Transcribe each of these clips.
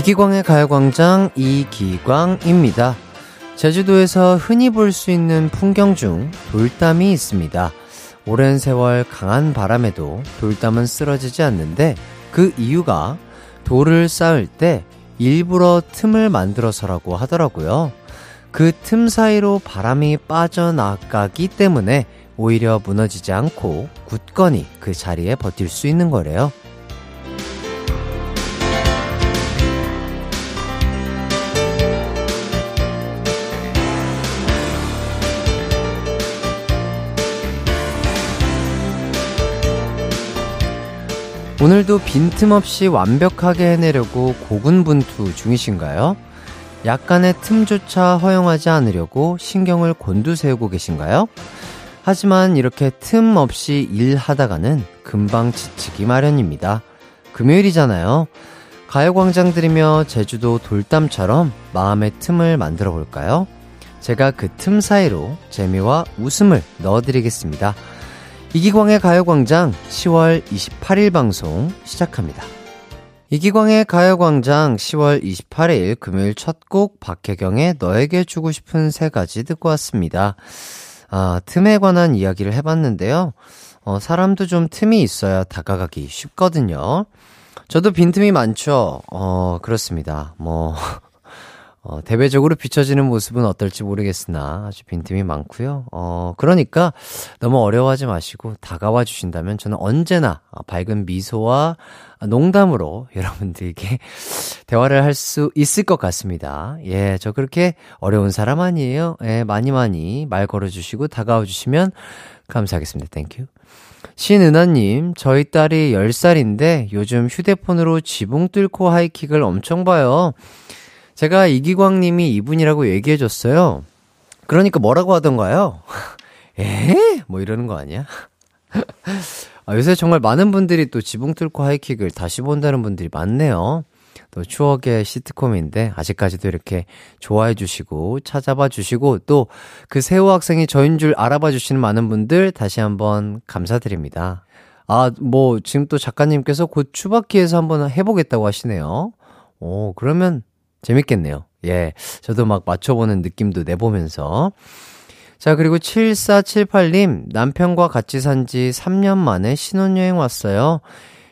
이기광의 가요광장 이기광입니다. 제주도에서 흔히 볼 수 있는 풍경 중 돌담이 있습니다. 오랜 세월 강한 바람에도 돌담은 쓰러지지 않는데 그 이유가 돌을 쌓을 때 일부러 틈을 만들어서라고 하더라고요. 그 틈 사이로 바람이 빠져나가기 때문에 오히려 무너지지 않고 굳건히 그 자리에 버틸 수 있는 거래요. 오늘도 빈틈없이 완벽하게 해내려고 고군분투 중이신가요? 약간의 틈조차 허용하지 않으려고 신경을 곤두세우고 계신가요? 하지만 이렇게 틈 없이 일하다가는 금방 지치기 마련입니다. 금요일이잖아요. 가요광장 들이며 제주도 돌담처럼 마음의 틈을 만들어 볼까요? 제가 그 틈 사이로 재미와 웃음을 넣어드리겠습니다. 이기광의 가요광장 10월 28일 방송 시작합니다. 이기광의 가요광장 10월 28일 금요일 첫 곡 박혜경의 너에게 주고 싶은 세 가지 듣고 왔습니다. 아, 틈에 관한 이야기를 해봤는데요. 어, 사람도 좀 틈이 있어야 다가가기 쉽거든요. 저도 빈틈이 많죠. 어, 그렇습니다. 뭐, 어, 대외적으로 비춰지는 모습은 어떨지 모르겠으나 아주 빈틈이 많고요. 어, 그러니까 너무 어려워하지 마시고 다가와 주신다면 저는 언제나 밝은 미소와 농담으로 여러분들에게 대화를 할 수 있을 것 같습니다. 예, 저 그렇게 어려운 사람 아니에요. 예, 많이 많이 말 걸어 주시고 다가와 주시면 감사하겠습니다. Thank you. 신은하님, 저희 딸이 10살인데 요즘 휴대폰으로 지붕 뚫고 하이킥을 엄청 봐요. 제가 이기광 님이 이분이라고 얘기해 줬어요. 그러니까 뭐라고 하던가요? 에? 뭐 이러는 거 아니야? 아, 요새 정말 많은 분들이 또 지붕 뚫고 하이킥을 다시 본다는 분들이 많네요. 또 추억의 시트콤인데 아직까지도 이렇게 좋아해 주시고 찾아봐 주시고 또 그 세호 학생이 저인 줄 알아봐 주시는 많은 분들 다시 한번 감사드립니다. 아, 뭐 지금 또 작가님께서 곧 추바키에서 한번 해보겠다고 하시네요. 오, 그러면 재밌겠네요. 예. 저도 막 맞춰보는 느낌도 내보면서. 자, 그리고 7478님, 남편과 같이 산 지 3년 만에 신혼여행 왔어요.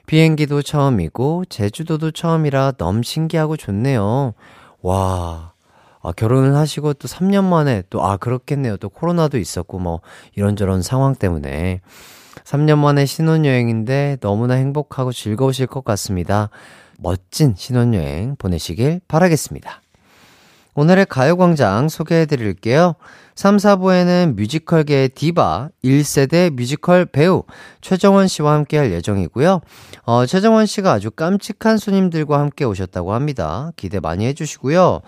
비행기도 처음이고, 제주도도 처음이라 너무 신기하고 좋네요. 와. 아, 결혼을 하시고 또 3년 만에 또, 아, 그렇겠네요. 또 코로나도 있었고, 뭐, 이런저런 상황 때문에. 3년 만에 신혼여행인데 너무나 행복하고 즐거우실 것 같습니다. 멋진 신혼여행 보내시길 바라겠습니다. 오늘의 가요광장 소개해 드릴게요. 3, 4부에는 뮤지컬계의 디바, 1세대 뮤지컬 배우 최정원 씨와 함께 할 예정이고요. 어, 최정원 씨가 아주 깜찍한 손님들과 함께 오셨다고 합니다. 기대 많이 해주시고요.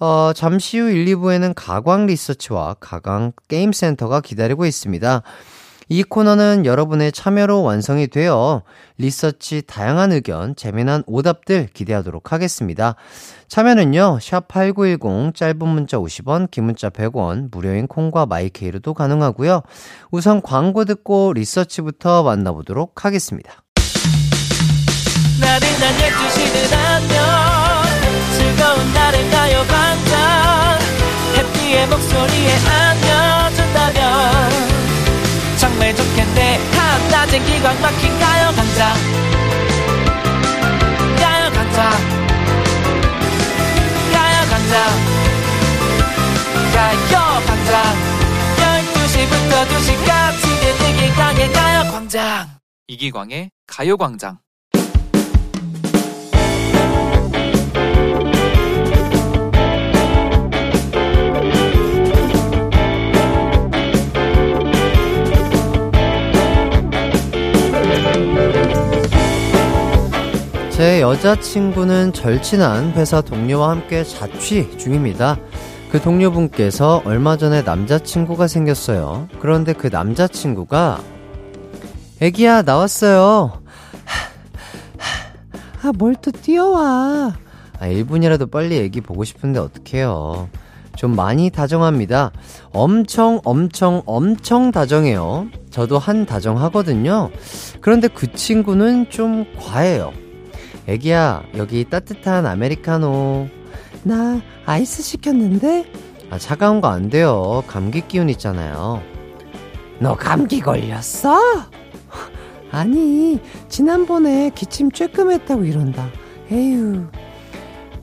어, 잠시 후 1, 2부에는 가광 리서치와 가광 게임센터가 기다리고 있습니다. 이 코너는 여러분의 참여로 완성이 되어 리서치 다양한 의견, 재미난 오답들 기대하도록 하겠습니다. 참여는요, 샵8910 짧은 문자 50원, 긴 문자 100원, 무료인 콩과 마이케이로도 가능하고요. 우선 광고 듣고 리서치부터 만나보도록 하겠습니다. 나른한 12시는 안녕 즐거운 날을 가요 반짝 해피의 목소리에 안겨 한낮엔 기광 막힌 가요광장 가요광장 가요광장 가요광장 12시부터 2시까지 이기광의 가요광장. 이기광의 가요광장 제 여자친구는 절친한 회사 동료와 함께 자취 중입니다. 그 동료분께서 얼마 전에 남자친구가 생겼어요. 그런데 그 남자친구가 애기야 나왔어요. 아, 뭘 또 뛰어와. 아, 1분이라도 빨리 애기 보고 싶은데 어떡해요. 좀 많이 다정합니다. 엄청, 엄청, 엄청 다정해요. 저도 한 다정하거든요. 그런데 그 친구는 좀 과해요. 애기야, 여기 따뜻한 아메리카노. 나 아이스 시켰는데? 아, 차가운 거 안 돼요. 감기 기운 있잖아요. 너 감기 걸렸어? 아니, 지난번에 기침 쬐끔 했다고 이런다. 에휴.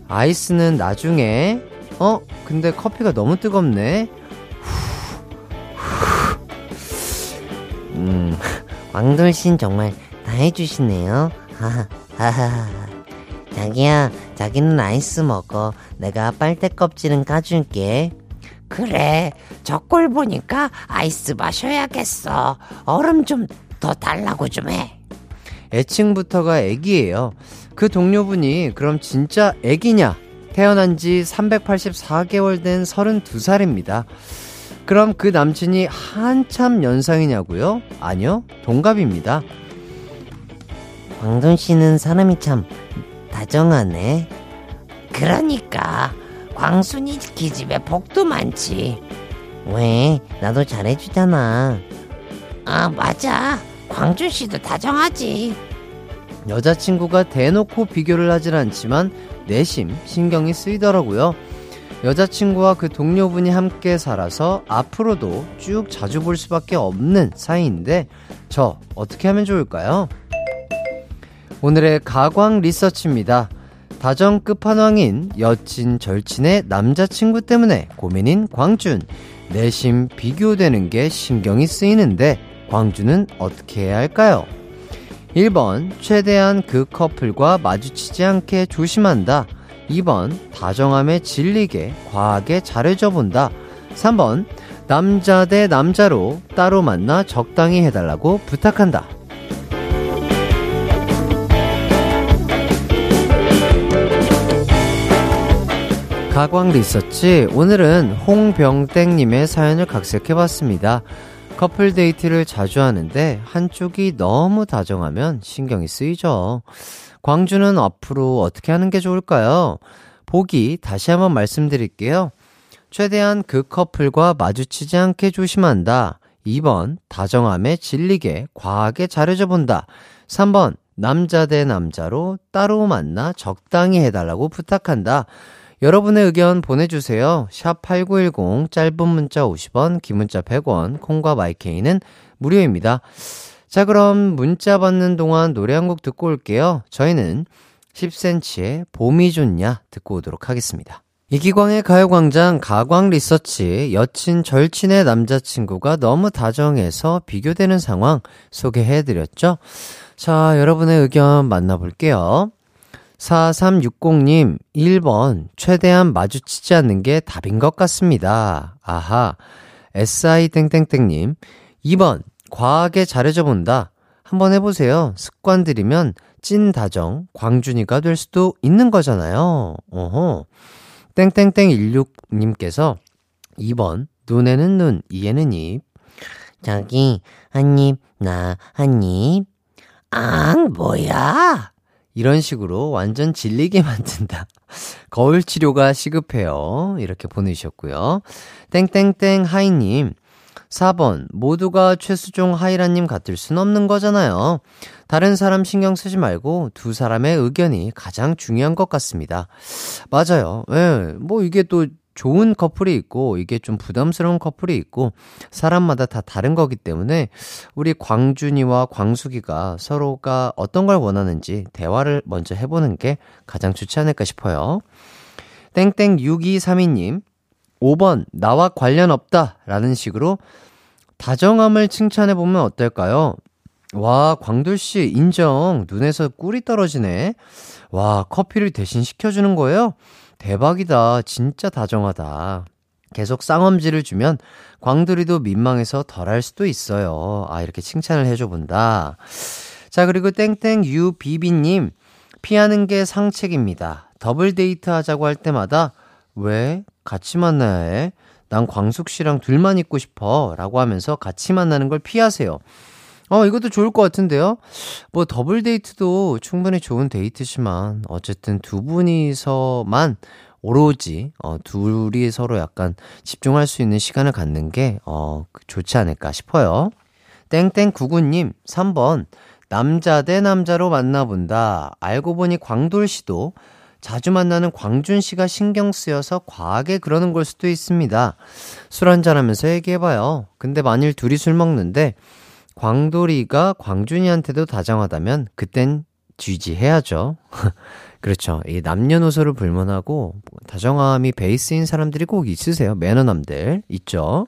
아이스는 나중에. 어? 근데 커피가 너무 뜨겁네. 음, 왕돌신 정말 다 해주시네요. 하 하하. 자기야, 자기는 아이스 먹어. 내가 빨대 껍질은 까줄게. 그래, 저 꼴 보니까 아이스 마셔야겠어. 얼음 좀 더 달라고 좀 해. 애칭부터가 애기예요. 그 동료분이 그럼 진짜 애기냐? 태어난 지 384개월 된 32살입니다. 그럼 그 남친이 한참 연상이냐고요? 아니요, 동갑입니다. 광돈 씨는 사람이 참 다정하네. 그러니까 광순이 기집애 복도 많지. 왜? 나도 잘해주잖아. 아 맞아. 광준 씨도 다정하지. 여자친구가 대놓고 비교를 하진 않지만 내심 신경이 쓰이더라고요. 여자친구와 그 동료분이 함께 살아서 앞으로도 쭉 자주 볼 수밖에 없는 사이인데 저 어떻게 하면 좋을까요? 오늘의 가광 리서치입니다. 다정 끝판왕인 여친 절친의 남자친구 때문에 고민인 광준. 내심 비교되는 게 신경이 쓰이는데 광준은 어떻게 해야 할까요? 1번, 최대한 그 커플과 마주치지 않게 조심한다. 2번, 다정함에 질리게 과하게 잘해줘 본다. 3번, 남자 대 남자로 따로 만나 적당히 해달라고 부탁한다. 가광 리서치 오늘은 홍병땡님의 사연을 각색해봤습니다. 커플 데이트를 자주 하는데 한쪽이 너무 다정하면 신경이 쓰이죠. 광주는 앞으로 어떻게 하는 게 좋을까요? 보기 다시 한번 말씀드릴게요. 최대한 그 커플과 마주치지 않게 조심한다. 2번, 다정함에 질리게 과하게 잘해줘 본다. 3번, 남자 대 남자로 따로 만나 적당히 해달라고 부탁한다. 여러분의 의견 보내주세요. 샵 8910, 짧은 문자 50원, 긴 문자 100원, 콩과 마이케이는 무료입니다. 자, 그럼 문자 받는 동안 노래 한 곡 듣고 올게요. 저희는 10cm의 봄이 좋냐 듣고 오도록 하겠습니다. 이기광의 가요광장 가광 리서치 여친 절친의 남자친구가 너무 다정해서 비교되는 상황 소개해드렸죠? 자, 여러분의 의견 만나볼게요. 4360님, 1번, 최대한 마주치지 않는 게 답인 것 같습니다. 아하. SI땡땡땡님, 2번, 과하게 잘해줘 본다. 한번 해보세요. 습관 들이면 찐 다정, 광준이가 될 수도 있는 거잖아요. 어허. 땡땡땡16님께서 2번, 눈에는 눈, 이에는 입. 자기, 한 입, 나, 한 입. 앙, 뭐야? 이런 식으로 완전 질리게 만든다. 거울 치료가 시급해요. 이렇게 보내주셨고요. 땡땡땡 하이님. 4번. 모두가 최수종 하이라님 같을 순 없는 거잖아요. 다른 사람 신경 쓰지 말고 두 사람의 의견이 가장 중요한 것 같습니다. 맞아요. 예. 네, 뭐 이게 또 좋은 커플이 있고 이게 좀 부담스러운 커플이 있고 사람마다 다 다른 거기 때문에 우리 광준이와 광숙이가 서로가 어떤 걸 원하는지 대화를 먼저 해보는 게 가장 좋지 않을까 싶어요. 땡땡 6232님 5번 나와 관련 없다 라는 식으로 다정함을 칭찬해 보면 어떨까요? 와, 광돌 씨, 인정. 눈에서 꿀이 떨어지네. 와, 커피를 대신 시켜 주는 거예요? 대박이다. 진짜 다정하다. 계속 쌍엄지를 주면 광돌이도 민망해서 덜할 수도 있어요. 아, 이렇게 칭찬을 해줘 본다. 자, 그리고 땡땡 유비비님. 피하는 게 상책입니다. 더블 데이트 하자고 할 때마다 왜 같이 만나야 해? 난 광숙 씨랑 둘만 있고 싶어. 라고 하면서 같이 만나는 걸 피하세요. 어, 이것도 좋을 것 같은데요? 뭐, 더블 데이트도 충분히 좋은 데이트지만, 어쨌든 두 분이서만 오로지, 어, 둘이 서로 약간 집중할 수 있는 시간을 갖는 게, 어, 좋지 않을까 싶어요. 땡땡구구님, 3번. 남자 대 남자로 만나본다. 알고 보니 광돌 씨도 자주 만나는 광준 씨가 신경 쓰여서 과하게 그러는 걸 수도 있습니다. 술 한잔하면서 얘기해봐요. 근데 만일 둘이 술 먹는데 광돌이가 광준이한테도 다정하다면 그땐 쥐지해야죠. 그렇죠. 이 남녀노소를 불문하고 다정함이 베이스인 사람들이 꼭 있으세요. 매너남들 있죠.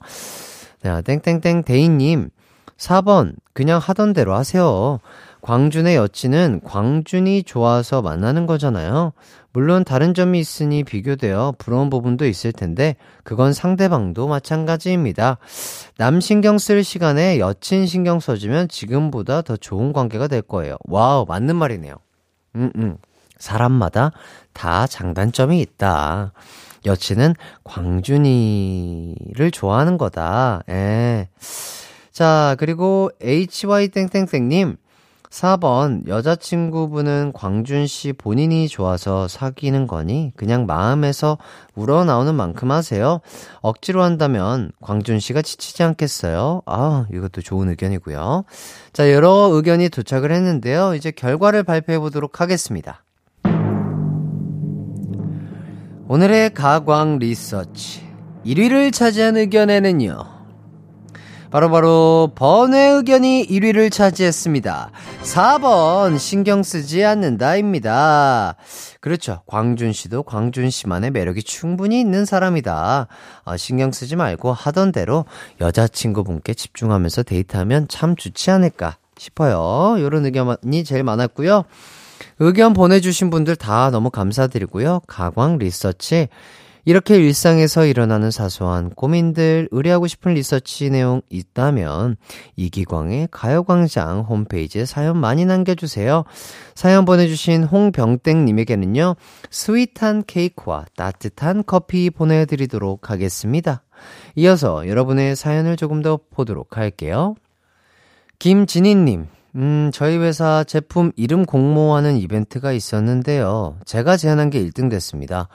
자, 땡땡땡 대인님 4번 그냥 하던 대로 하세요. 광준의 여친은 광준이 좋아서 만나는 거잖아요. 물론 다른 점이 있으니 비교되어 부러운 부분도 있을 텐데 그건 상대방도 마찬가지입니다. 남 신경 쓸 시간에 여친 신경 써주면 지금보다 더 좋은 관계가 될 거예요. wow, 맞는 말이네요. 음, 음. 사람마다 다 장단점이 있다. 여친은 광준이를 좋아하는 거다. 예. 자, 그리고 HY땡땡땡님. 4번, 여자친구분은 광준 씨 본인이 좋아서 사귀는 거니? 그냥 마음에서 우러나오는 만큼 하세요. 억지로 한다면 광준 씨가 지치지 않겠어요? 아, 이것도 좋은 의견이고요. 자, 여러 의견이 도착을 했는데요. 이제 결과를 발표해 보도록 하겠습니다. 오늘의 가광 리서치 1위를 차지한 의견에는요. 바로 바로 번의 의견이 1위를 차지했습니다. 4번 신경 쓰지 않는다입니다. 그렇죠. 광준 씨도 광준 씨만의 매력이 충분히 있는 사람이다. 어, 신경 쓰지 말고 하던 대로 여자친구분께 집중하면서 데이트하면 참 좋지 않을까 싶어요. 이런 의견이 제일 많았고요. 의견 보내주신 분들 다 너무 감사드리고요. 가광 리서치 이렇게 일상에서 일어나는 사소한 고민들, 의뢰하고 싶은 리서치 내용 있다면 이기광의 가요광장 홈페이지에 사연 많이 남겨주세요. 사연 보내주신 홍병땡님에게는요, 스윗한 케이크와 따뜻한 커피 보내드리도록 하겠습니다. 이어서 여러분의 사연을 조금 더 보도록 할게요. 김진희님, 음, 저희 회사 제품 이름 공모하는 이벤트가 있었는데요. 제가 제안한 게 1등 됐습니다.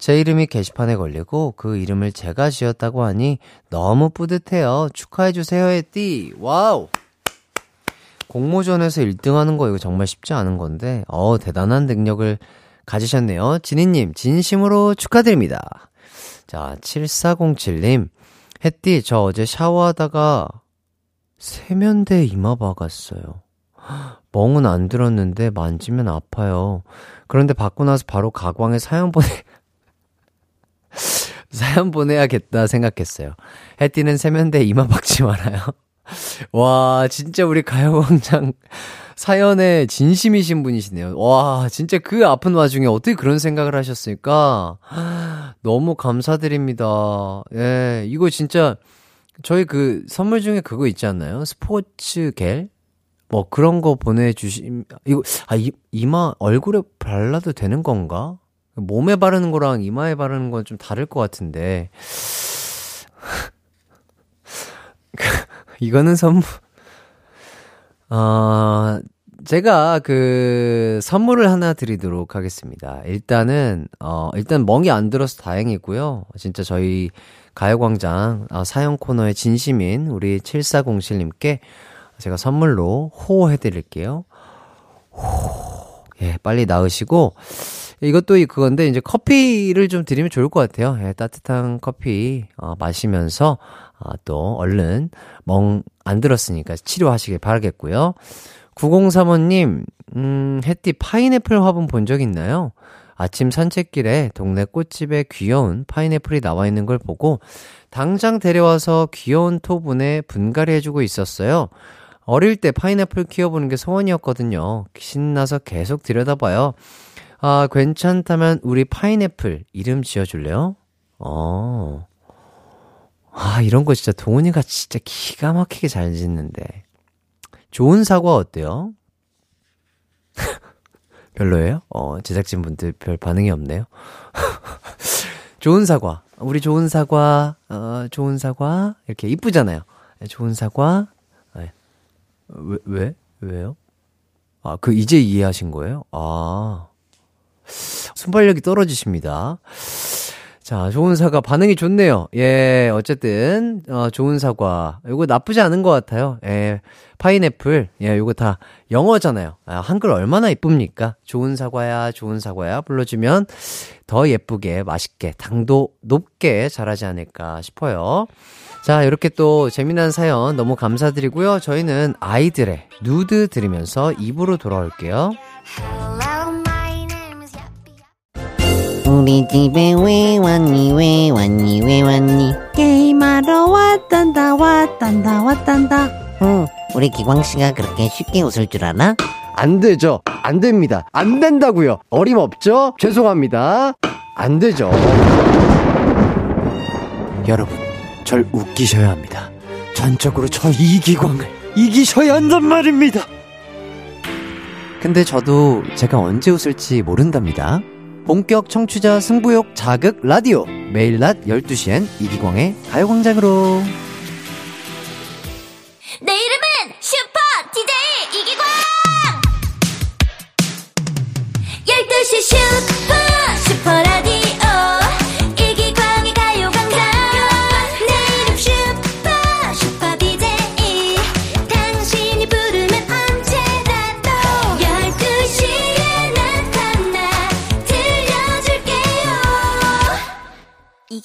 제 이름이 게시판에 걸리고 그 이름을 제가 지었다고 하니 너무 뿌듯해요. 축하해주세요, 에띠. Wow! 공모전에서 1등 하는 거 이거 정말 쉽지 않은 건데, 어, 대단한 능력을 가지셨네요. 진희님, 진심으로 축하드립니다. 자, 7407님. 햇띠, 저 어제 샤워하다가 세면대 이마 박았어요. 멍은 안 들었는데 만지면 아파요. 그런데 받고 나서 바로 가광에 사연 보내, 사연 보내야겠다 생각했어요. 해띠는 세면대 이마 박지 말아요. 와, 진짜 우리 가요광장 사연에 진심이신 분이시네요. 와, 진짜 그 아픈 와중에 어떻게 그런 생각을 하셨을까? 너무 감사드립니다. 예, 이거 진짜 저희 그 선물 중에 그거 있지 않나요? 스포츠 겔? 뭐 그런 거 보내주시, 이거, 아, 이, 이마 얼굴에 발라도 되는 건가? 몸에 바르는 거랑 이마에 바르는 건 좀 다를 것 같은데. 이거는 선물, 어, 제가 그 선물을 하나 드리도록 하겠습니다. 일단은, 어, 일단 멍이 안 들어서 다행이고요. 진짜 저희 가요광장 어, 사연 코너의 진심인 우리 7407님께 제가 선물로 호 해드릴게요. 호. 예, 빨리 나으시고, 이것도 그건데 이제 커피를 좀 드리면 좋을 것 같아요. 예, 따뜻한 커피 어, 마시면서 어, 또 얼른 멍 안 들었으니까 치료하시길 바라겠고요. 9035님, 음, 햇띠 파인애플 화분 본 적 있나요? 아침 산책길에 동네 꽃집에 귀여운 파인애플이 나와 있는 걸 보고 당장 데려와서 귀여운 토분에 분갈이 해주고 있었어요. 어릴 때 파인애플 키워보는 게 소원이었거든요. 신나서 계속 들여다봐요. 아, 괜찮다면 우리 파인애플 이름 지어줄래요? 어. 아, 이런 거 진짜 동훈이가 진짜 기가 막히게 잘 짓는데. 좋은 사과 어때요? 별로예요? 어, 제작진분들 별 반응이 없네요. 좋은 사과. 우리 좋은 사과, 어, 좋은 사과. 이렇게 이쁘잖아요. 네, 좋은 사과. 네. 왜, 왜? 왜요? 아, 그 이제 이해하신 거예요? 아. 순발력이 떨어지십니다. 자, 좋은 사과 반응이 좋네요. 예, 어쨌든, 어, 좋은 사과. 이거 나쁘지 않은 것 같아요. 예, 파인애플. 예, 이거 다 영어잖아요. 아, 한글 얼마나 이쁩니까? 좋은 사과야, 좋은 사과야. 불러 주면 더 예쁘게, 맛있게, 당도 높게 자라지 않을까 싶어요. 자, 이렇게 또 재미난 사연 너무 감사드리고요. 저희는 아이들의 누드 들으면서 입으로 돌아올게요. 우리 집에 왜 왔니 왜 왔니 왜 왔니 게임하러 왔단다 왔단다 왔단다 응 우리 기광씨가 그렇게 쉽게 웃을 줄 아나? 안 되죠. 안 됩니다. 안 된다고요. 어림없죠? 죄송합니다. 안 되죠. 여러분, 절 웃기셔야 합니다. 전적으로 저 이기광을 이기셔야 한단 말입니다. 근데 저도 제가 언제 웃을지 모른답니다. 본격 청취자 승부욕 자극 라디오. 매일 낮 12시엔 이기광의 가요광장으로. 내 이름은 슈퍼 DJ 이기광 12시 슈퍼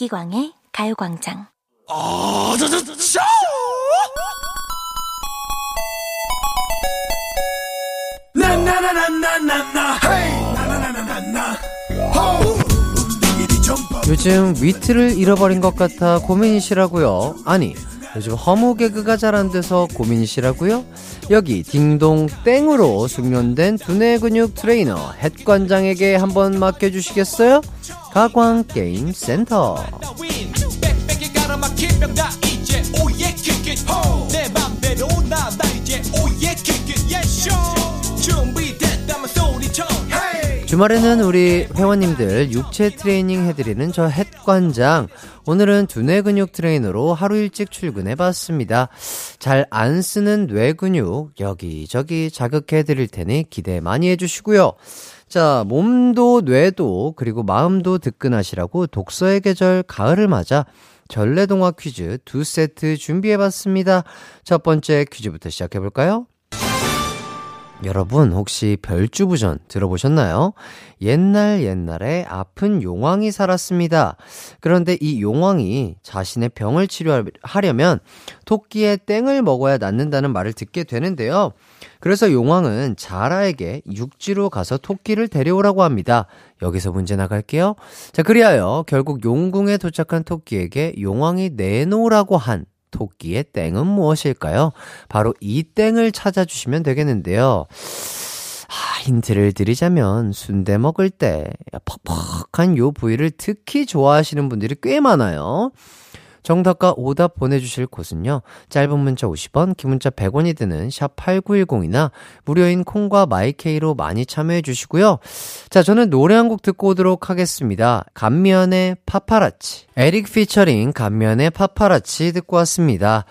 이기광의 가요광장 요즘 위트를 잃어버린 것 같아 고민이시라고요? 아니, 요즘 허무 개그가 잘 안 돼서 고민이시라고요? 여기 딩동 땡으로 숙련된 두뇌 근육 트레이너 햇관장에게 한번 맡겨주시겠어요? 가광 게임 센터. 주말에는 우리 회원님들 육체 트레이닝 해드리는 저 햇관장. 오늘은 두뇌 근육 트레이너로 하루 일찍 출근해 봤습니다. 잘 안 쓰는 뇌 근육 여기저기 자극해 드릴 테니 기대 많이 해주시고요. 자, 몸도 뇌도 그리고 마음도 득근하시라고 독서의 계절 가을을 맞아 전래동화 퀴즈 두 세트 준비해 봤습니다. 첫 번째 퀴즈부터 시작해 볼까요? 여러분 혹시 별주부전 들어보셨나요? 옛날 옛날에 아픈 용왕이 살았습니다. 그런데 이 용왕이 자신의 병을 치료하려면 토끼의 땡을 먹어야 낫는다는 말을 듣게 되는데요. 그래서 용왕은 자라에게 육지로 가서 토끼를 데려오라고 합니다. 여기서 문제 나갈게요. 자, 그리하여 결국 용궁에 도착한 토끼에게 용왕이 내놓으라고 한 토끼의 땡은 무엇일까요? 바로 이 땡을 찾아주시면 되겠는데요. 아, 힌트를 드리자면 순대 먹을 때 퍽퍽한 요 부위를 특히 좋아하시는 분들이 꽤 많아요. 정답과 오답 보내주실 곳은요. 짧은 문자 50원, 긴 문자 100원이 드는 샵 8910이나 무료인 콩과 마이케이로 많이 참여해 주시고요. 자, 저는 노래 한 곡 듣고 오도록 하겠습니다. 간미연의 파파라치. 에릭 피처링 간미연의 파파라치 듣고 왔습니다.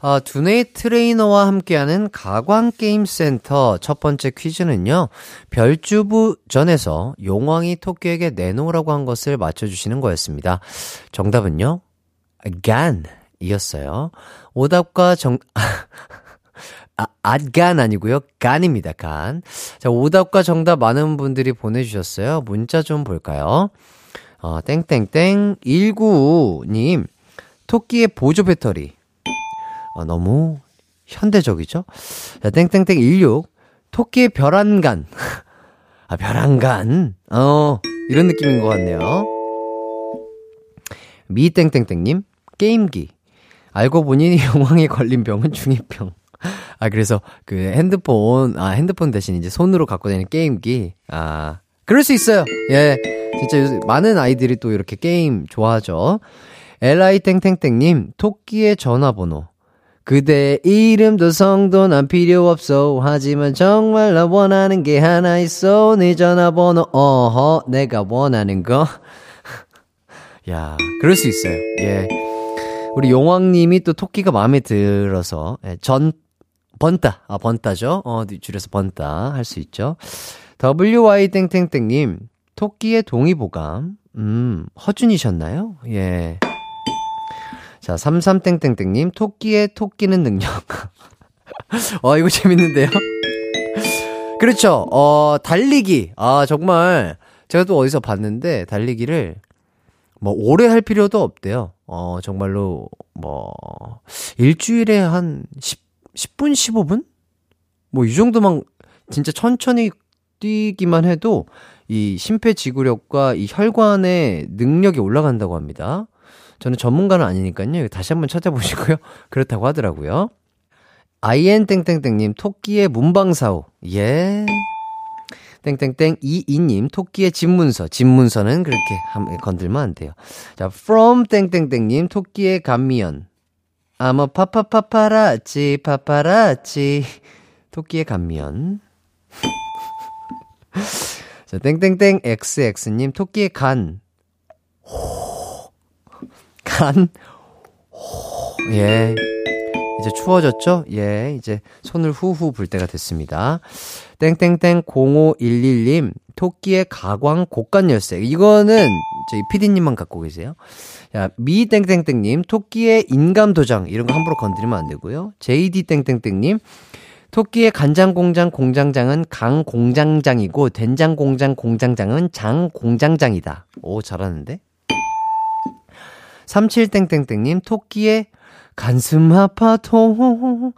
어, 두뇌 트레이너와 함께하는 가광게임센터 첫 번째 퀴즈는요, 별주부 전에서 용왕이 토끼에게 내놓으라고 한 것을 맞춰주시는 거였습니다. 정답은요, 간 이었어요. 오답과 정, 아, 앗간 아니고요. 간입니다. 간. 자, 오답과 정답 많은 분들이 보내주셨어요. 문자 좀 볼까요? 어, 땡땡땡 195님 토끼의 보조 배터리. 어, 너무 현대적이죠? 자, 땡땡땡 16 토끼의 별안간. 아, 별안간. 어, 이런 느낌인 것 같네요. 미땡땡땡님 게임기. 알고 보니 용왕에 걸린 병은 중2병. 아, 그래서 그 핸드폰, 아, 핸드폰 대신 이제 손으로 갖고 다니는 게임기. 아, 그럴 수 있어요. 예. 진짜 요새 많은 아이들이 또 이렇게 게임 좋아하죠. LI땡땡땡님, 토끼의 전화번호. 그대 이름도 성도 난 필요 없어. 하지만 정말 나 원하는 게 하나 있어. 네 전화번호, 어허, 내가 원하는 거. 야, 그럴 수 있어요. 예. 우리 용왕님이 또 토끼가 마음에 들어서, 예, 전, 번따. 아, 번따죠? 어, 줄여서 번따 할 수 있죠. WY땡땡땡님, 토끼의 동의보감. 음, 허준이셨나요? 예. 자, 33땡땡땡님, 토끼의 토끼는 능력. 어, 이거 재밌는데요? 그렇죠. 어, 달리기. 아, 정말, 제가 또 어디서 봤는데, 달리기를, 뭐, 오래 할 필요도 없대요. 어, 정말로, 뭐, 일주일에 한 10, 10분, 15분? 뭐, 이 정도만, 진짜 천천히 뛰기만 해도, 이 심폐지구력과 이 혈관의 능력이 올라간다고 합니다. 저는 전문가는 아니니까요. 다시 한번 찾아보시고요. 그렇다고 하더라고요. IN땡땡땡님, 토끼의 문방사우. 예. 땡땡땡 이이님 토끼의 집문서 집문서는 그렇게 건들면 안 돼요. 자 from 땡땡땡님 토끼의 감미연 아뭐 파파파파라치 파파라치 토끼의 감미연 자 땡땡땡 xx님 토끼의 간 호. 간 호. 예. 이제 추워졌죠? 예, 이제 손을 후후 불 때가 됐습니다. 땡땡땡 0511님, 토끼의 가광 곡간 열쇠. 이거는 저희 피디님만 갖고 계세요. 야, 미 땡땡땡님, 토끼의 인감 도장. 이런 거 함부로 건드리면 안 되고요. JD 땡땡땡님, 토끼의 간장 공장 공장장은 강 공장장이고 된장 공장 공장장은 장 공장장이다. 오, 잘하는데? 37땡땡땡님, 토끼의 가슴 아파도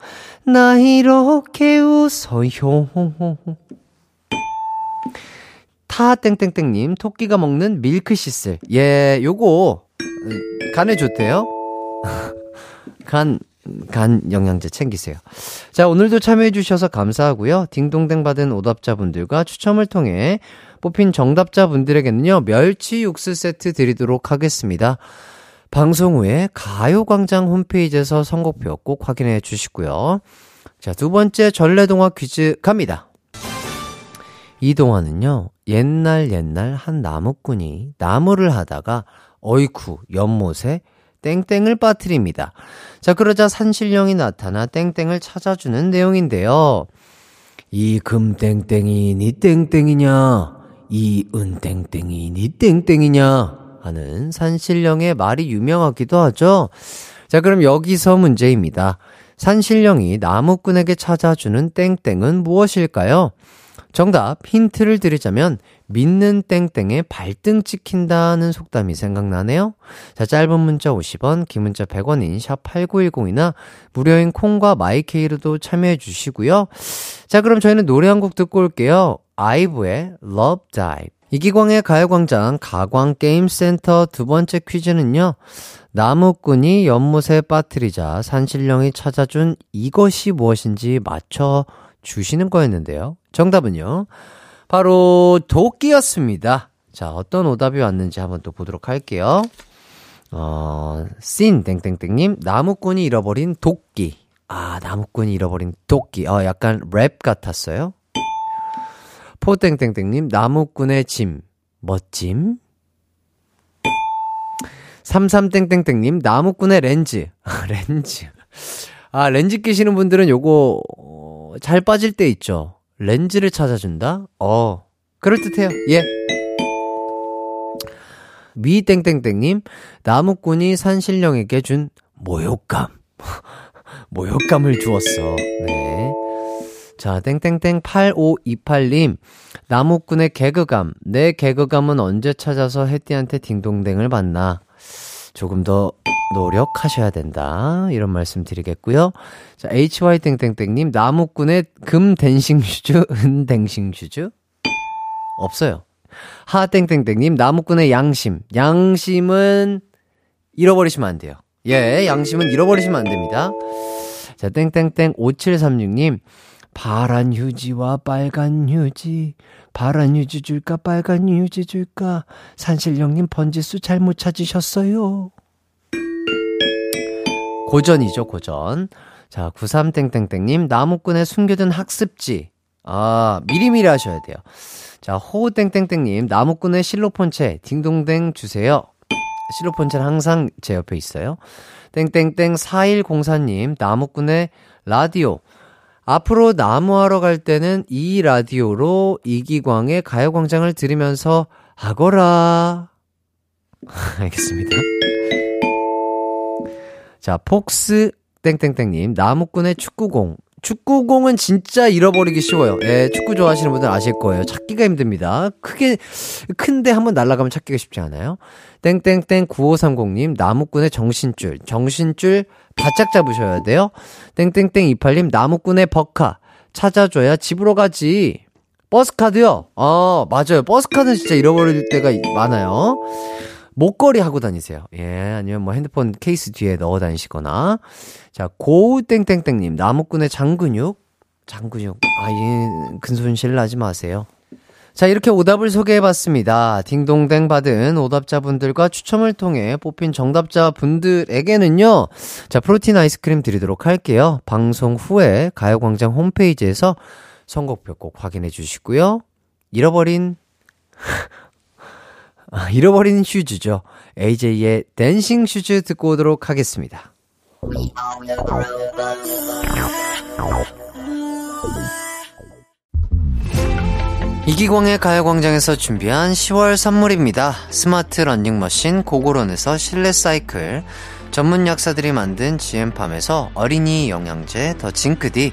나 이렇게 웃어요. 타 땡땡땡님 토끼가 먹는 밀크 시슬. 예, 요거 간에 좋대요. 간, 간 영양제 챙기세요. 자, 오늘도 참여해주셔서 감사하고요. 딩동댕 받은 오답자분들과 추첨을 통해 뽑힌 정답자분들에게는요, 멸치 육수 세트 드리도록 하겠습니다. 방송 후에 가요광장 홈페이지에서 선곡표 꼭 확인해 주시고요. 자, 두 번째 전래동화 퀴즈 갑니다. 이 동화는요, 옛날 옛날 한 나무꾼이 나무를 하다가 어이쿠 연못에 땡땡을 빠뜨립니다. 자, 그러자 산신령이 나타나 땡땡을 찾아주는 내용인데요. 이 금땡땡이 니 땡땡이냐? 이 은땡땡이 니 땡땡이냐? 하는 산신령의 말이 유명하기도 하죠. 자, 그럼 여기서 문제입니다. 산신령이 나무꾼에게 찾아주는 땡땡은 무엇일까요? 정답, 힌트를 드리자면, 믿는 땡땡에 발등 찍힌다는 속담이 생각나네요? 자, 짧은 문자 50원, 긴 문자 100원인 샵8910이나 무료인 콩과 마이케이로도 참여해 주시고요. 자, 그럼 저희는 노래 한 곡 듣고 올게요. 아이브의 Love Dive. 이기광의 가요광장 가광게임센터 두 번째 퀴즈는요. 나무꾼이 연못에 빠뜨리자 산신령이 찾아준 이것이 무엇인지 맞춰 주시는 거였는데요. 정답은요. 바로 도끼였습니다. 자, 어떤 오답이 왔는지 한번 또 보도록 할게요. 어, 씬 땡땡땡님 나무꾼이 잃어버린 도끼. 아, 나무꾼이 잃어버린 도끼. 어, 약간 랩 같았어요. 포땡땡땡님, 나무꾼의 짐, 멋짐. 33땡땡땡님, 나무꾼의 렌즈. 렌즈. 아, 렌즈 끼시는 분들은 요거, 어, 잘 빠질 때 있죠. 렌즈를 찾아준다? 어, 그럴듯해요. 예. 미땡땡땡님, 나무꾼이 산신령에게 준 모욕감. 모욕감을 주었어. 네. 자, 땡땡땡 8528님. 나무꾼의 개그감. 내 개그감은 언제 찾아서 햇디한테 딩동댕을 받나. 조금 더 노력하셔야 된다. 이런 말씀 드리겠고요. 자, HY땡땡땡님. 나무꾼의 금 dancing shoes, 은 dancing shoes? 없어요. 하땡땡땡님. 나무꾼의 양심. 양심은 잃어버리시면 안 돼요. 예, 양심은 잃어버리시면 안 됩니다. 자, 땡땡땡 5736님. 파란 휴지와 빨간 휴지, 파란 휴지 줄까, 빨간 휴지 줄까, 산신령님 번지수 잘못 찾으셨어요. 고전이죠, 고전. 자, 93땡땡땡님, 나무꾼의 숨겨둔 학습지. 아, 미리미리 하셔야 돼요. 자, 호땡땡땡님, 나무꾼의 실로폰체, 딩동댕 주세요. 실로폰체는 항상 제 옆에 있어요. 땡땡땡 4104님, 나무꾼의 라디오. 앞으로 나무하러 갈 때는 이 라디오로 이기광의 가요광장을 들으면서 하거라. 알겠습니다. 자, 폭스 땡땡땡님 나무꾼의 축구공. 축구공은 진짜 잃어버리기 쉬워요. 예, 축구 좋아하시는 분들 아실 거예요. 찾기가 힘듭니다. 크게, 큰데 한번 날아가면 찾기가 쉽지 않아요. 땡땡땡 9530님, 나무꾼의 정신줄. 정신줄 바짝 잡으셔야 돼요. 땡땡땡 28님, 나무꾼의 버카. 찾아줘야 집으로 가지. 버스카드요? 어, 맞아요. 버스카드는 진짜 잃어버릴 때가 많아요. 목걸이 하고 다니세요. 예, 아니면 뭐 핸드폰 케이스 뒤에 넣어 다니시거나. 자, 고땡땡땡님, 나무꾼의 장근육. 장근육. 아, 예, 근손실 나지 마세요. 자, 이렇게 오답을 소개해 봤습니다. 딩동댕 받은 오답자분들과 추첨을 통해 뽑힌 정답자분들에게는요, 자, 프로틴 아이스크림 드리도록 할게요. 방송 후에 가요광장 홈페이지에서 선곡표 꼭 확인해 주시고요. 잃어버린, 아, 잃어버린 shoes죠. AJ의 Dancing Shoes 듣고 오도록 하겠습니다. 이기광의 가요광장에서 준비한 10월 선물입니다. 스마트 러닝머신 고고론에서 실내 사이클, 전문 약사들이 만든 GM팜에서 어린이 영양제 더 징크디,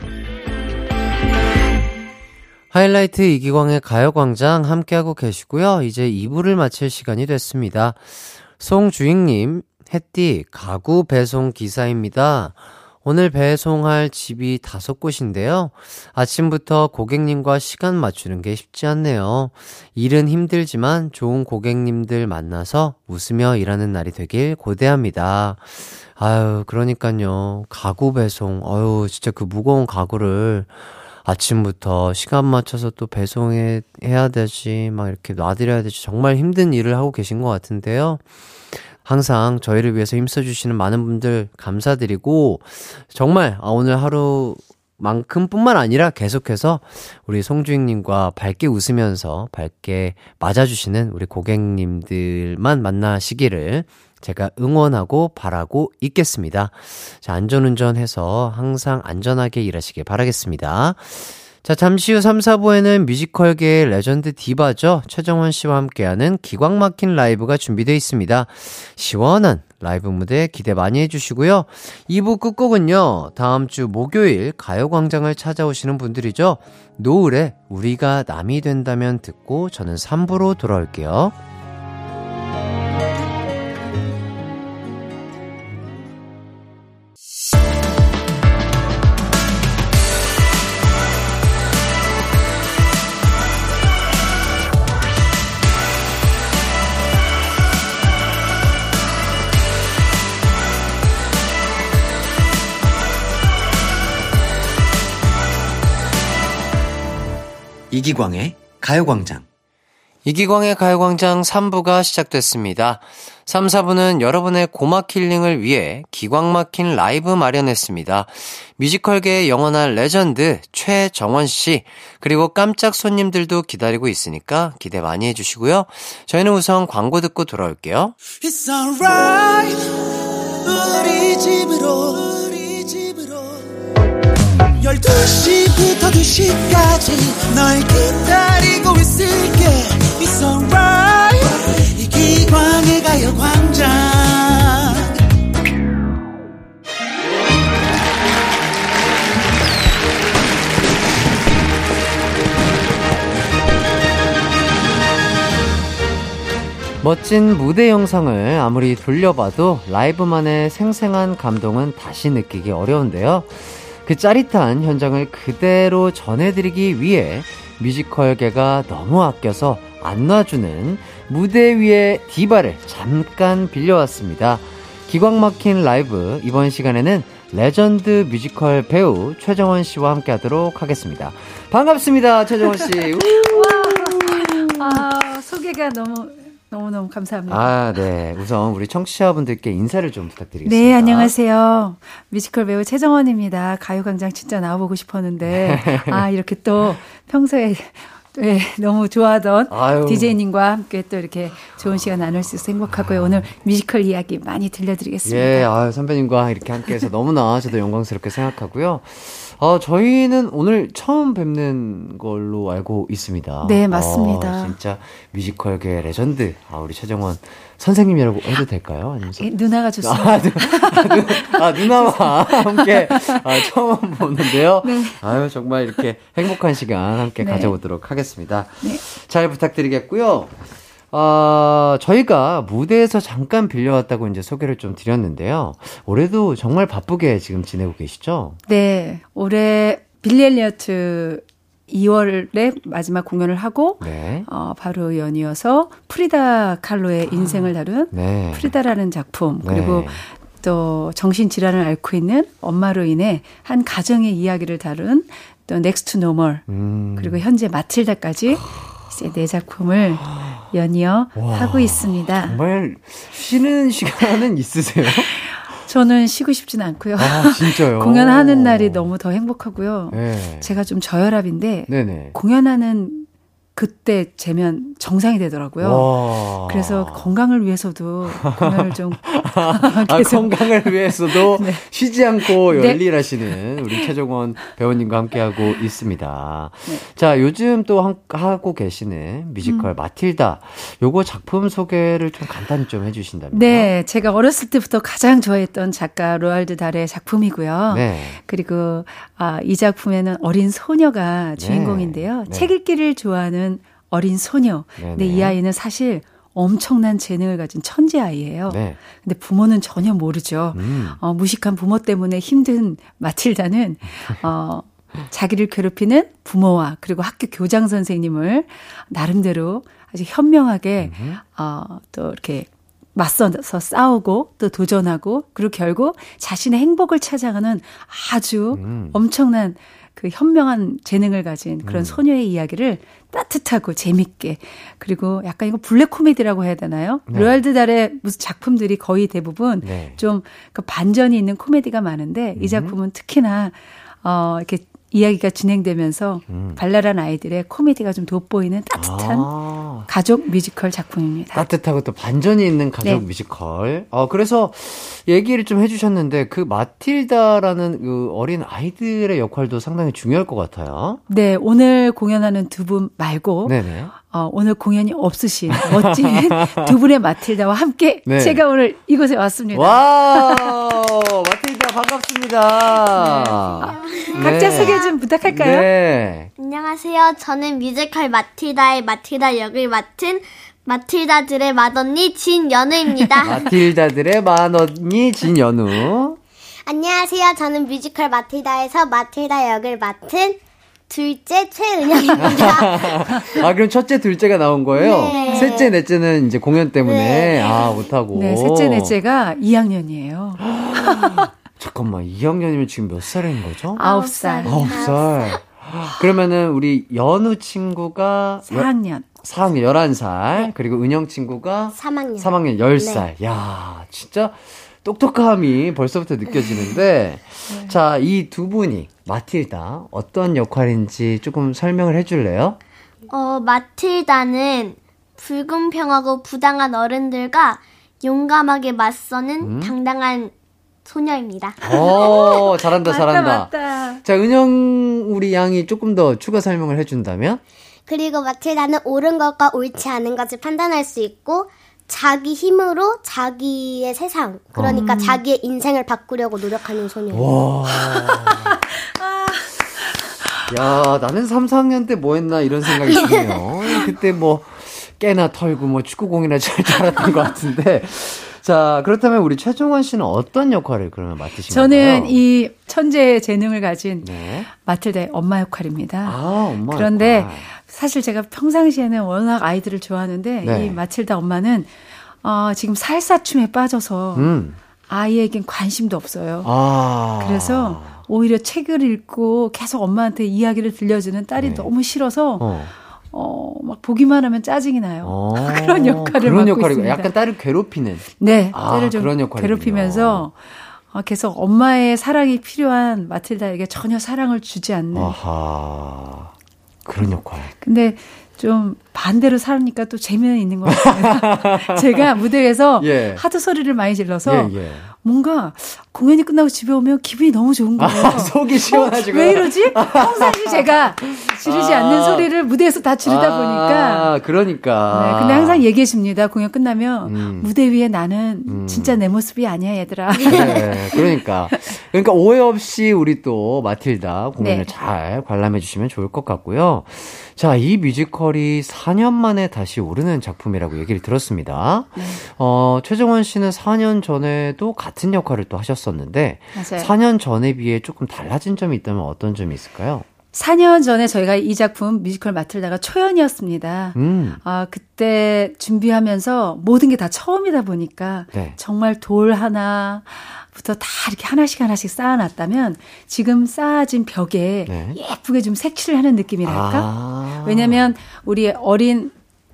하이라이트 이기광의 가요광장 함께하고 계시고요. 이제 2부를 마칠 시간이 됐습니다. 송주익님, 햇띠, 가구 배송 기사입니다. 오늘 배송할 집이 다섯 곳인데요. 아침부터 고객님과 시간 맞추는 게 쉽지 않네요. 일은 힘들지만 좋은 고객님들 만나서 웃으며 일하는 날이 되길 고대합니다. 아유, 그러니까요. 가구 배송. 아유, 진짜 그 무거운 가구를 아침부터 시간 맞춰서 또 배송해, 해야 되지, 막 이렇게 놔드려야 되지. 정말 힘든 일을 하고 계신 것 같은데요. 항상 저희를 위해서 힘써주시는 많은 분들 감사드리고, 정말 아, 오늘 하루 만큼 뿐만 아니라 계속해서 우리 송주익님과 밝게 웃으면서 밝게 맞아주시는 우리 고객님들만 만나시기를 제가 응원하고 바라고 있겠습니다. 자, 안전운전 해서 항상 안전하게 일하시길 바라겠습니다. 자, 잠시 후 3, 4부에는 뮤지컬계의 레전드 디바죠. 최정원 씨와 함께하는 기광 막힌 라이브가 준비되어 있습니다. 시원한 라이브 무대 기대 많이 해주시고요. 2부 끝곡은요, 다음 주 목요일 가요광장을 찾아오시는 분들이죠. 노을에 우리가 남이 된다면 듣고 저는 3부로 돌아올게요. 이기광의 가요광장. 이기광의 가요광장 3부가 시작됐습니다. 3, 4부는 여러분의 고막 힐링을 위해 기광 막힌 라이브 마련했습니다. 뮤지컬계의 영원한 레전드 최정원 씨, 그리고 깜짝 손님들도 기다리고 있으니까 기대 많이 해주시고요. 저희는 우선 광고 듣고 돌아올게요. 12시부터 2시까지 널 기다리고 있을게. It's alright. 이기광의 가요광장. 멋진 무대 영상을 아무리 돌려봐도 라이브만의 생생한 감동은 다시 느끼기 어려운데요. 그 짜릿한 현장을 그대로 전해드리기 위해 뮤지컬계가 너무 아껴서 안 놔주는 무대 위의 디바를 잠깐 빌려왔습니다. 기광 막힌 라이브 이번 시간에는 레전드 뮤지컬 배우 최정원 씨와 함께 하도록 하겠습니다. 반갑습니다, 최정원 씨. 아, 소개가 너무 너무너무 감사합니다. 아, 네. 우선 우리 청취자분들께 인사를 좀 부탁드리겠습니다. 네, 안녕하세요. 뮤지컬 배우 최정원입니다. 가요광장 진짜 나와보고 싶었는데, 아, 이렇게 또 평소에 네, 너무 좋아하던 아유. DJ님과 함께 또 이렇게 좋은 시간 나눌 수 있어서 행복하고요. 오늘 뮤지컬 이야기 많이 들려드리겠습니다. 예, 아, 선배님과 이렇게 함께해서 너무나 저도 영광스럽게 생각하고요. 어, 저희는 오늘 처음 뵙는 걸로 알고 있습니다. 네, 맞습니다. 어, 진짜 뮤지컬계 레전드, 아, 우리 최정원 선생님이라고 해도 될까요? 아니면 예, 누나가 좋습니다. 아, 누, 아, 누, 아, 누나와 함께 아, 처음 보는데요. 네. 아유, 정말 이렇게 행복한 시간 함께 네. 가져보도록 하겠습니다. 네. 잘 부탁드리겠고요. 아, 저희가 무대에서 잠깐 빌려왔다고 이제 소개를 좀 드렸는데요. 올해도 정말 바쁘게 지금 지내고 계시죠? 네, 올해 빌리 엘리어트 2월에 마지막 공연을 하고, 네. 어, 바로 연이어서 프리다 칼로의 인생을 다룬 네. 프리다라는 작품, 네. 그리고 또 정신질환을 앓고 있는 엄마로 인해 한 가정의 이야기를 다룬 또 Next to Normal, 음. 그리고 현재 마틸다까지 이제 네 작품을 연이어 와, 하고 있습니다. 정말 쉬는 시간은 있으세요? 저는 쉬고 싶진 않고요. 아, 진짜요? 공연하는 날이 너무 더 행복하고요. 네. 제가 좀 저혈압인데 네네. 공연하는 그때 재면 정상이 되더라고요. 와. 그래서 건강을 위해서도 공연을 좀 아, 건강을 위해서도 네. 쉬지 않고 네. 열일하시는 우리 최정원 배우님과 함께하고 있습니다. 네. 자, 요즘 또 한- 하고 계시는 뮤지컬 마틸다. 요거 작품 소개를 좀 간단히 좀 해주신다면. 네, 제가 어렸을 때부터 가장 좋아했던 작가 로알드 달의 작품이고요. 네. 그리고 아, 이 작품에는 어린 소녀가 주인공인데요. 네. 책 읽기를 좋아하는 어린 소녀. 근데 네네. 이 아이는 사실 엄청난 재능을 가진 천재 아이예요. 네. 근데 부모는 전혀 모르죠. 음. 어, 무식한 부모 때문에 힘든 마틸다는 어, 자기를 괴롭히는 부모와 그리고 학교 교장 선생님을 나름대로 아주 현명하게 어, 또 이렇게 맞서서 싸우고 또 도전하고 그리고 결국 자신의 행복을 찾아가는 아주 음. 엄청난 그 현명한 재능을 가진 그런 음. 소녀의 이야기를 따뜻하고 재밌게 그리고 약간 이거 블랙 코미디라고 해야 되나요? 네. 로알드 달의 무슨 작품들이 거의 대부분 네. 좀 그 반전이 있는 코미디가 많은데 음. 이 작품은 특히나 어 이렇게 이야기가 진행되면서 음. 발랄한 아이들의 코미디가 좀 돋보이는 따뜻한 아. 가족 뮤지컬 작품입니다. 따뜻하고 또 반전이 있는 가족 네. 뮤지컬. 어, 그래서 얘기를 좀 해주셨는데 그 마틸다라는 그 어린 아이들의 역할도 상당히 중요할 것 같아요. 네, 오늘 공연하는 두 분 말고 네네. 어, 오늘 공연이 없으신 멋진 두 분의 마틸다와 함께 네. 제가 오늘 이곳에 왔습니다. 와 마틸다 반갑습니다. 각자 네. 소개 좀 부탁할까요? 네. 안녕하세요. 저는 뮤지컬 마틸다의 마틸다 역을 맡은 마틸다들의 맏언니 진연우입니다. 마틸다들의 맏언니 진연우. 안녕하세요. 저는 뮤지컬 마틸다에서 마틸다 역을 맡은 둘째 최은영입니다. 아 그럼 첫째 둘째가 나온 거예요? 네. 셋째 넷째는 이제 공연 때문에 네. 아 못하고. 네, 셋째, 넷째가 2학년이에요. 잠깐만 2학년이면 지금 몇 살인 거죠? 아홉 살. 아홉 살. 그러면은 우리 연우 친구가 4학년. 4학년 11살, 그리고 은영 친구가 3학년. 3학년 10살. 야, 진짜 똑똑함이 벌써부터 느껴지는데 자, 이 두 분이 마틸다 어떤 역할인지 조금 설명을 해 줄래요? 어, 마틸다는 불공평하고 부당한 어른들과 용감하게 맞서는 음? 당당한 소녀입니다. 어, 잘한다, 잘한다. 맞다. 자, 자, 은영 우리 양이 조금 더 추가 설명을 해준다면? 그리고 마틸다는 옳은 것과 옳지 않은 것을 판단할 수 있고 자기 힘으로 자기의 세상, 그러니까 자기의 인생을 바꾸려고 노력하는 소녀. 와. 야, 나는 3, 4학년 때 뭐 했나 이런 생각이 드네요. 그때 뭐 깨나 털고 뭐 축구공이나 잘 잘했던 것 같은데. 자, 그렇다면 우리 최종원 씨는 어떤 역할을 그러면 맡으신 건가요? 저는 이 천재의 재능을 가진 네. 마틸다의 엄마 역할입니다. 아, 엄마. 그런데 역할. 사실 제가 평상시에는 워낙 아이들을 좋아하는데 네. 이 마틸다 엄마는 어, 지금 살사춤에 빠져서 음. 아이에겐 관심도 없어요. 아. 그래서 오히려 책을 읽고 계속 엄마한테 이야기를 들려주는 딸이 네. 너무 싫어서 어. 어, 막 보기만 하면 짜증이 나요. 어, 그런 역할을 그런 맡고 역할이고 있습니다. 약간 딸을 괴롭히는. 네, 아, 딸을 좀. 괴롭히면서 어, 계속 엄마의 사랑이 필요한 마틸다에게 전혀 사랑을 주지 않는. 아하. 그런 역할. 근데 좀 반대로 살으니까 또 재미는 있는 것 같아요. 제가 무대에서 예. 하도 소리를 많이 질러서 예, 예. 뭔가 공연이 끝나고 집에 오면 기분이 너무 좋은 거예요. 아, 속이 시원하지고. 어, 왜 이러지? 평상시 제가 지르지 아. 않는 소리를 무대에서 다 지르다 보니까. 아, 그러니까. 네, 근데 항상 얘기해 줍니다. 공연 끝나면 음. 무대 위에 나는 음. 진짜 내 모습이 아니야, 얘들아. 네, 그러니까. 그러니까 오해 없이 우리 또 마틸다 공연을 네. 잘 관람해 주시면 좋을 것 같고요. 자, 이 뮤지컬이 4년 만에 다시 오르는 작품이라고 얘기를 들었습니다. 네. 어, 최정원 씨는 4년 전에도 같은 역할을 또 하셨 었는데, 맞아요. 4년 전에 비해 조금 달라진 점이 있다면 어떤 점이 있을까요? 4년 전에 저희가 이 작품 뮤지컬 마틸다가 초연이었습니다. 음, 아, 그때 준비하면서 모든 게 다 처음이다 보니까 네. 정말 돌 하나부터 다 이렇게 하나씩 하나씩 쌓아놨다면 지금 쌓아진 벽에 네. 예쁘게 좀 색칠을 하는 느낌이랄까? 아. 왜냐면 우리 어린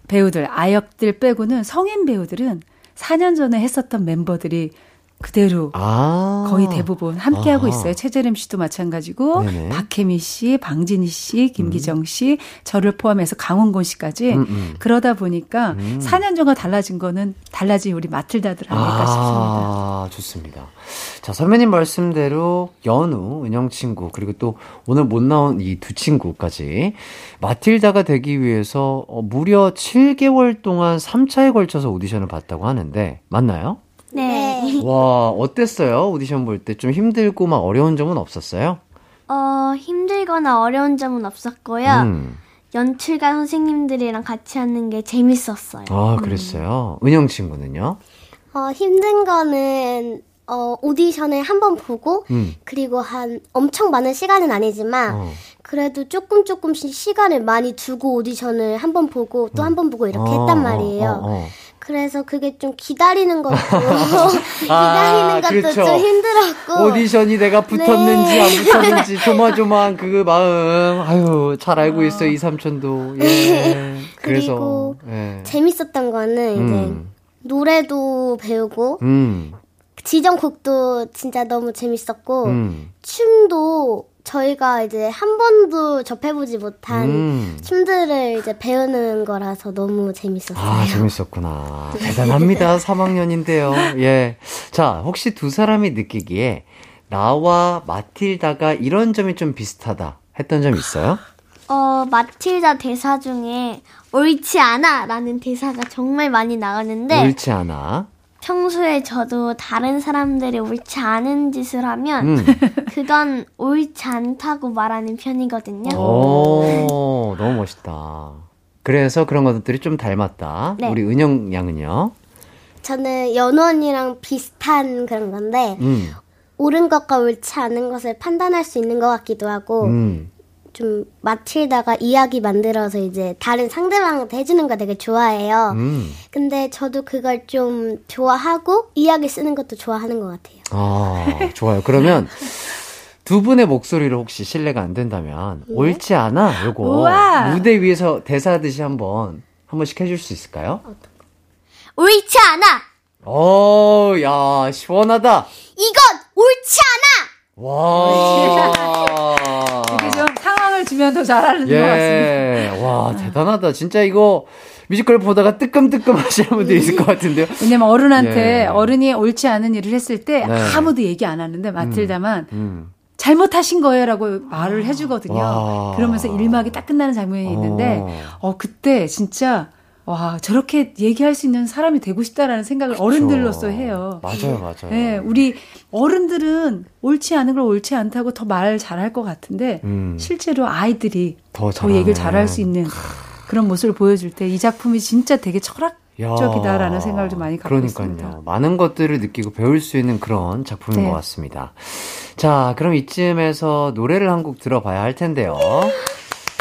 배우들, 아역들 빼고는 성인 배우들은 4년 전에 했었던 멤버들이 그대로 아. 거의 대부분 함께하고 아하. 있어요. 최재림 씨도 마찬가지고 네네. 박혜미 씨, 방진희 씨, 김기정 씨, 저를 포함해서 강원곤 씨까지 음, 음. 그러다 보니까 음. 4년 전과 달라진 거는 달라진 우리 마틸다들 아닐까 싶습니다. 아, 좋습니다. 자, 선배님 말씀대로 연우, 은영 친구, 그리고 또 오늘 못 나온 이 두 친구까지 마틸다가 되기 위해서 어, 무려 7개월 동안 3차에 걸쳐서 오디션을 봤다고 하는데, 맞나요? 네. 와, 어땠어요? 오디션 볼 때 좀 힘들고 막 어려운 점은 없었어요? 어, 힘들거나 어려운 점은 없었고요. 음. 연출가 선생님들이랑 같이 하는 게 재밌었어요. 아, 그랬어요. 은영 친구는요? 어, 힘든 거는 어, 오디션을 한 번 보고 음. 그리고 한 엄청 많은 시간은 아니지만 어. 그래도 조금 조금씩 시간을 많이 두고 오디션을 한 번 보고 또 한 번 보고 이렇게 어, 했단 어, 말이에요. 어, 어. 그래서 그게 좀 기다리는 것도 기다리는 아, 것도 그렇죠. 좀 힘들었고 오디션이 내가 붙었는지 네. 안 붙었는지 조마조마한 그 마음 아유 잘 알고 있어요 이 삼촌도 예 그래서 예. 재밌었던 거는 이제 음. 노래도 배우고 음, 지정곡도 진짜 너무 재밌었고 음, 춤도 저희가 이제 한 번도 접해보지 못한 음. 춤들을 이제 배우는 거라서 너무 재밌었어요. 아 재밌었구나 대단합니다 3학년인데요 예 자 혹시 두 사람이 느끼기에 나와 마틸다가 이런 점이 좀 비슷하다 했던 점 있어요? 어, 마틸다 대사 중에 옳지 않아 라는 대사가 정말 많이 나가는데 옳지 않아 평소에 저도 다른 사람들이 옳지 않은 짓을 하면 음. 그건 옳지 않다고 말하는 편이거든요. 오 너무 멋있다 그래서 그런 것들이 좀 닮았다 네. 우리 은영 양은요 저는 언니랑 비슷한 그런 건데 음. 옳은 것과 옳지 않은 것을 판단할 수 있는 것 같기도 하고 음. 좀 마틸다가 이야기 만들어서 이제 다른 상대방한테 해주는 거 되게 좋아해요. 음. 근데 저도 그걸 좀 좋아하고 이야기 쓰는 것도 좋아하는 것 같아요. 아, 좋아요. 그러면 두 분의 목소리를 혹시 실례가 안 된다면 옳지 않아 요거 우와. 무대 위에서 대사 하듯이 한번 한 번씩 해줄 수 있을까요? 옳지 않아! 오, 야 시원하다. 이건 옳지 않아! 와. 이게 좀 상황을 주면 더 잘하는 것 같습니다. 예, 와 대단하다. 진짜 이거 뮤지컬 보다가 뜨끔뜨끔 하시는 분들 있을 것 같은데요. 왜냐면 어른한테 예. 어른이 옳지 않은 일을 했을 때 네. 아무도 얘기 안 하는데 마틸다만 음. 잘못하신 거예요라고 말을 해주거든요. 와. 그러면서 일막이 딱 끝나는 장면이 있는데, 어, 그때 진짜, 와, 저렇게 얘기할 수 있는 사람이 되고 싶다라는 생각을 어른들로서 해요. 맞아요, 맞아요. 네, 우리 어른들은 옳지 않은 걸 옳지 않다고 더 말 잘할 것 같은데, 음. 실제로 아이들이 더 더. 얘기를 잘할 수 있는 그런 모습을 보여줄 때 이 작품이 진짜 되게 철학 야, 적이다라는 생각을 좀 많이 갖고 그러니까요. 있습니다. 많은 것들을 느끼고 배울 수 있는 그런 작품인 네. 것 같습니다. 자, 그럼 이쯤에서 노래를 한 곡 들어봐야 할 텐데요.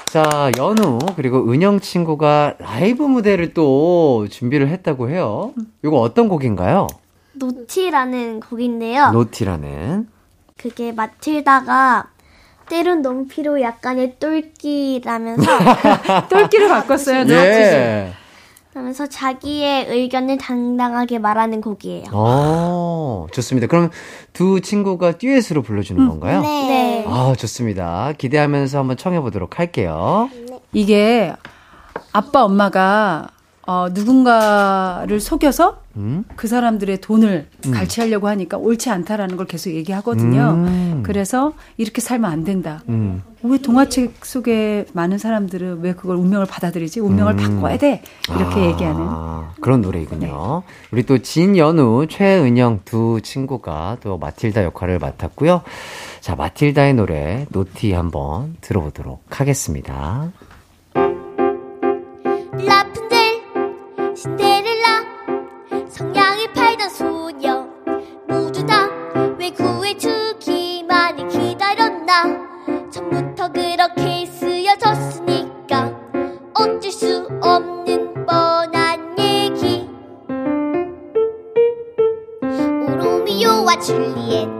자, 연우 그리고 은영 친구가 라이브 무대를 또 준비를 했다고 해요. 이거 어떤 곡인가요? Naughty라는 곡인데요. Naughty라는. 그게 마틸다가 때론 너무 필요 약간의 똘끼라면서 똘끼를 바꿨어요. 네. 예. 그러면서 자기의 의견을 당당하게 말하는 곡이에요. 어, 좋습니다. 그럼 두 친구가 듀엣으로 불러주는 건가요? 네. 아, 좋습니다. 기대하면서 한번 청해보도록 할게요. 이게 아빠 엄마가 어, 누군가를 속여서 음? 그 사람들의 돈을 갈취하려고 하니까 옳지 않다라는 걸 계속 얘기하거든요. 음. 그래서 이렇게 살면 안 된다. 음. 왜 동화책 속에 많은 사람들은 왜 그걸 운명을 받아들이지? 운명을 음. 바꿔야 돼. 이렇게 아, 얘기하는. 네. 그런 노래이군요. 우리 또 진연우, 최은영 두 친구가 또 마틸다 역할을 맡았고요. 자, 마틸다의 노래 노티 한번 들어보도록 하겠습니다. 오로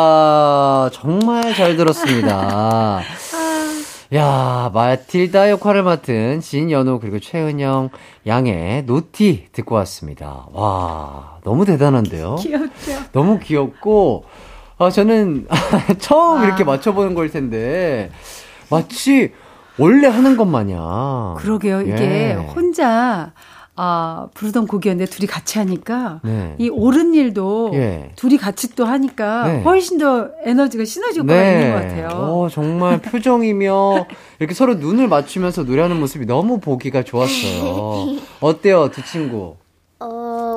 와, 정말 잘 들었습니다. 야, 마틸다 역할을 맡은 진연우 그리고 최은영 양의 노티 듣고 왔습니다. 와, 너무 대단한데요? 귀엽죠? 너무 귀엽고, 아, 저는 처음 이렇게 맞춰 보는 걸 텐데, 마치 원래 하는 것 마냥. 그러게요. 이게 예. 혼자 아, 부르던 곡이었는데 둘이 같이 하니까 네. 이 옳은 일도 예. 둘이 같이 또 하니까 네. 훨씬 더 에너지가 시너지가 있는 것 같아요. 어, 정말 표정이며 이렇게 서로 눈을 맞추면서 노래하는 모습이 너무 보기가 좋았어요. 어때요, 두 친구? 어,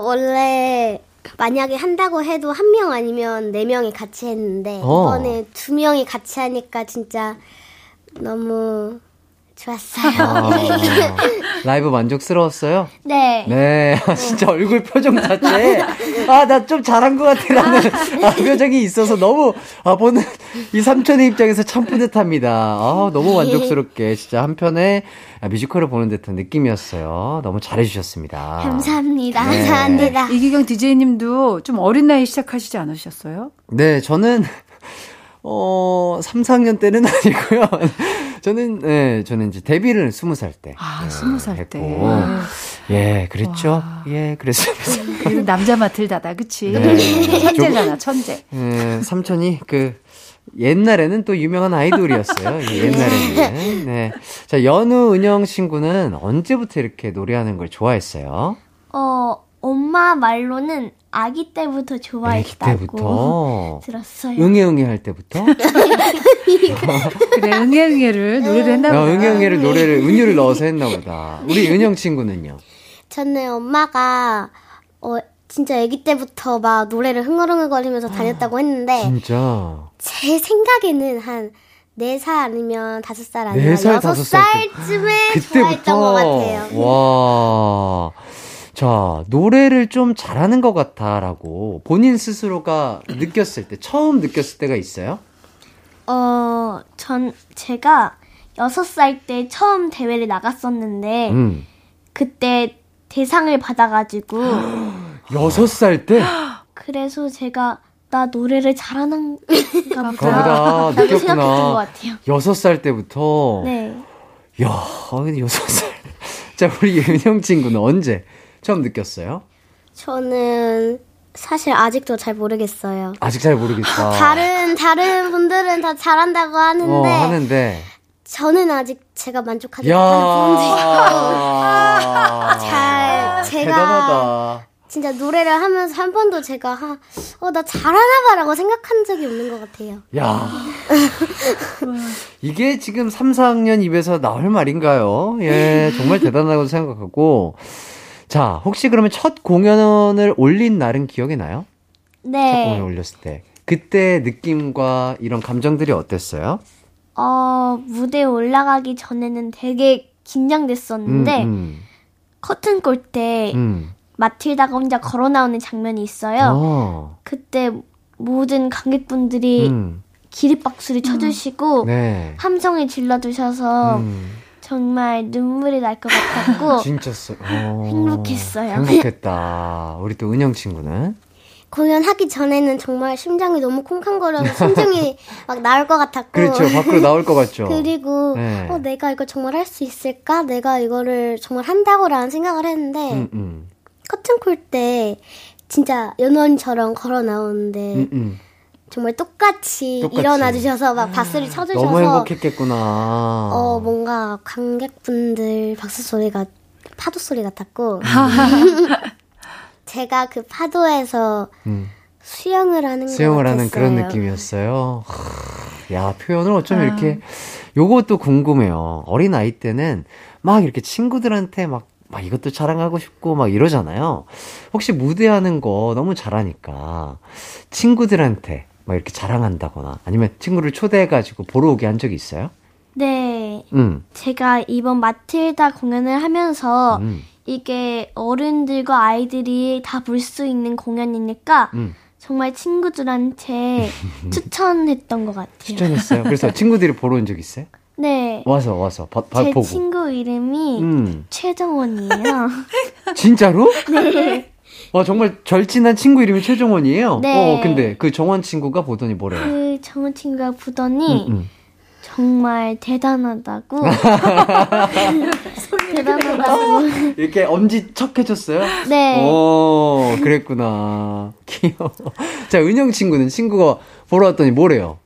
원래 만약에 한다고 해도 한 명 아니면 네 명이 같이 했는데 어. 이번에 두 명이 같이 하니까 진짜 너무 좋았어요. 아, 라이브 만족스러웠어요? 네. 네, 진짜 얼굴 표정 자체에, 아, 나 좀 잘한 것 같아 라는 아, 표정이 있어서 너무, 아, 보는 이 삼촌의 입장에서 참 뿌듯합니다. 아, 너무 만족스럽게, 진짜 한편의 아, 뮤지컬을 보는 듯한 느낌이었어요. 너무 잘해주셨습니다. 감사합니다. 네. 감사합니다. 이기경 DJ님도 좀 어린 나이 시작하시지 않으셨어요? 네, 저는, 어, 3, 4학년 때는 아니고요. 저는, 네, 저는 이제 데뷔를 20살 때. 아, 네, 스무 살 때. 했고. 예, 그랬죠. 예, 그랬습니다. 남자 마틀다다, 그치? 네. 천재잖아, 천재. 예, 삼촌이 그 옛날에는 또 유명한 아이돌이었어요. 예, 옛날에는. 네. 자, 연우 은영 친구는 언제부터 이렇게 노래하는 걸 좋아했어요? 어, 엄마 말로는 아기 때부터 좋아했다고 때부터. 들었어요. 응애 응애 할 때부터? 그래, 응애응애를 노래를 했나 보다. 아, 응애 응애를 노래를 은유를 넣어서 했나 보다. 우리 은영 친구는요? 저는 엄마가 어 진짜 아기 때부터 막 노래를 흥얼흥얼거리면서 다녔다고 했는데 진짜. 제 생각에는 한 4살 아니면 5살 아니면 네 살, 다섯 살 때. 6살쯤에 좋아했던 것 같아요. 와. 자, 노래를 좀 잘하는 것 같아라고 본인 스스로가 느꼈을 때, 처음 느꼈을 때가 있어요? 어, 전 제가 6살 때 처음 대회를 나갔었는데 음. 그때 대상을 받아가지고 여섯 살 때? 그래서 제가 나 노래를 잘하는 가 보다 그거보다 라고. 생각했던 것 같아요. 여섯 살 때부터. 네. 야, 근데 여섯 살. 자, 우리 은영 친구는 언제 처음 느꼈어요? 저는 사실 아직도 잘 모르겠어요. 아직 잘 모르겠다. 다른 다른 분들은 다 잘한다고 하는데 어, 하는데. 저는 아직 제가 만족하지 못하는 부분도 야. 있고 잘 제가 대단하다. 진짜 노래를 하면서 한 번도 제가 어 나 잘하나봐라고 생각한 적이 없는 것 같아요. 야. 이게 지금 3, 4학년 입에서 나올 말인가요? 예, 정말 대단하다고 생각하고. 자, 혹시 그러면 첫 공연을 올린 날은 기억이 나요? 첫 공연 네. 올렸을 때. 그때 느낌과 이런 감정들이 어땠어요? 어 무대에 올라가기 전에는 되게 긴장됐었는데 음, 커튼 꼴때 음. 마틸다가 혼자 걸어 나오는 장면이 있어요. 어. 그때 모든 관객분들이 음. 기립박수를 쳐주시고 네. 함성을 질러주셔서 음. 정말 눈물이 날 것 같았고 진짜 써- 어. 행복했어요. 행복했다. 우리 또 은영 친구는? 공연하기 전에는 정말 심장이 너무 콩쾅거려서 심장이 막 나올 것 같았고 그렇죠. 밖으로 나올 것 같죠. 그리고 네. 어 내가 이거 정말 할 수 있을까? 내가 이거를 정말 한다고라는 생각을 했는데 음, 음. 커튼 콜 때 진짜 연원처럼 걸어 나오는데 음, 음. 정말 똑같이, 똑같이. 일어나 주셔서 막 박수를 쳐 주셔서 너무 행복했겠구나. 어 뭔가 관객분들 박수 소리가 파도 소리 같았고 제가 그 파도에서 음. 수영을 하는 수영을 것 하는. 그런 느낌이었어요. 하, 야, 표현을 어쩜 이렇게, 요것도 궁금해요. 어린 아이 때는 막 이렇게 친구들한테 막, 막 이것도 자랑하고 싶고 막 이러잖아요. 혹시 무대하는 거 너무 잘하니까 친구들한테 막 이렇게 자랑한다거나 아니면 친구를 초대해가지고 보러 오게 한 적이 있어요? 네, 응. 제가 이번 마틸다 공연을 하면서 음. 이게 어른들과 아이들이 다 볼 수 있는 공연이니까 음. 정말 친구들한테 추천했던 것 같아요. 추천했어요. 그래서 친구들이 보러 온 적 있어요? 네, 와서, 와서, 봐, 봐, 제 보고. 친구 이름이 음. 최정원이에요. 진짜로? 와, 정말 절친한 친구 이름이 최정원이에요? 네. 어, 근데 그 정원 친구가 보더니 뭐래요? 그 정원 친구가 보더니 음, 음. 정말 대단하다고. 대단하다고. 이렇게 엄지 척 해줬어요? 네. 어, 그랬구나. 귀여워. 자, 은영 친구는 친구가 보러 왔더니 뭐래요?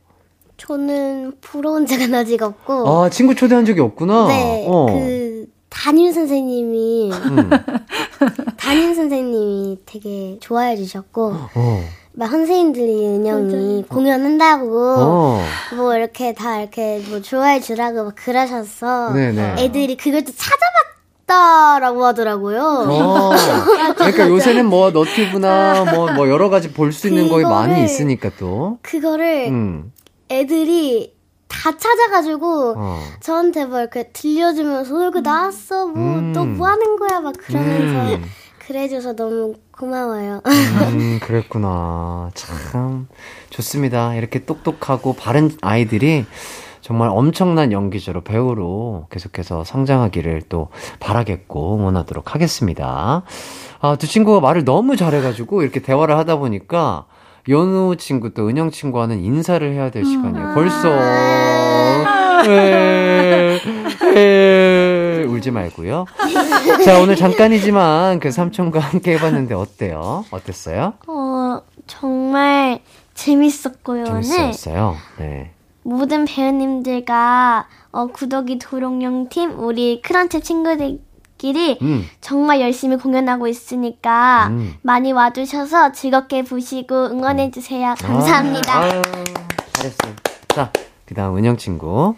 저는 부러운 적은 아직 없고. 아, 친구 초대한 적이 없구나. 네. 어. 그 담임 선생님이 음. 담임 선생님이 되게 좋아해 주셨고 어. 막 선생님들이 은영이 공연한다고 어. 뭐 이렇게 다 이렇게 뭐 좋아해 주라고 막 그러셔서 네네. 애들이 그걸 또 찾아봤다라고 하더라고요. 어. 그러니까 요새는 뭐 너튜브나 뭐, 뭐 여러 가지 볼 수 있는 거에 많이 있으니까 또. 그거를 음. 애들이 다 찾아가지고 어. 저한테 뭐 이렇게 들려주면서 어, 이거 나왔어 뭐 음. 너뭐 하는 거야 막 그러면서 음. 그래줘서 너무 고마워요. 음, 그랬구나. 참, 좋습니다. 이렇게 똑똑하고 바른 아이들이 정말 엄청난 연기자로 배우로 계속해서 성장하기를 또 바라겠고 응원하도록 하겠습니다. 아, 두 친구가 말을 너무 잘해가지고 이렇게 대화를 하다 보니까 연우 친구 또 은영 친구와는 인사를 해야 될 시간이에요. 벌써. 에, 에, 울지 말고요. 자, 오늘 잠깐이지만 그 삼촌과 함께 해봤는데 어때요? 어땠어요? 어 정말 재밌었고요. 재밌었어요. 네. 모든 배우님들과 어, 구덕이 도롱뇽 팀 우리 크런치 친구들 끼리 음. 정말 열심히 공연하고 있으니까 음. 많이 와주셔서 즐겁게 보시고 응원해주세요. 감사합니다. 아, 아유, 잘했어요. 자, 그 다음 은영 친구.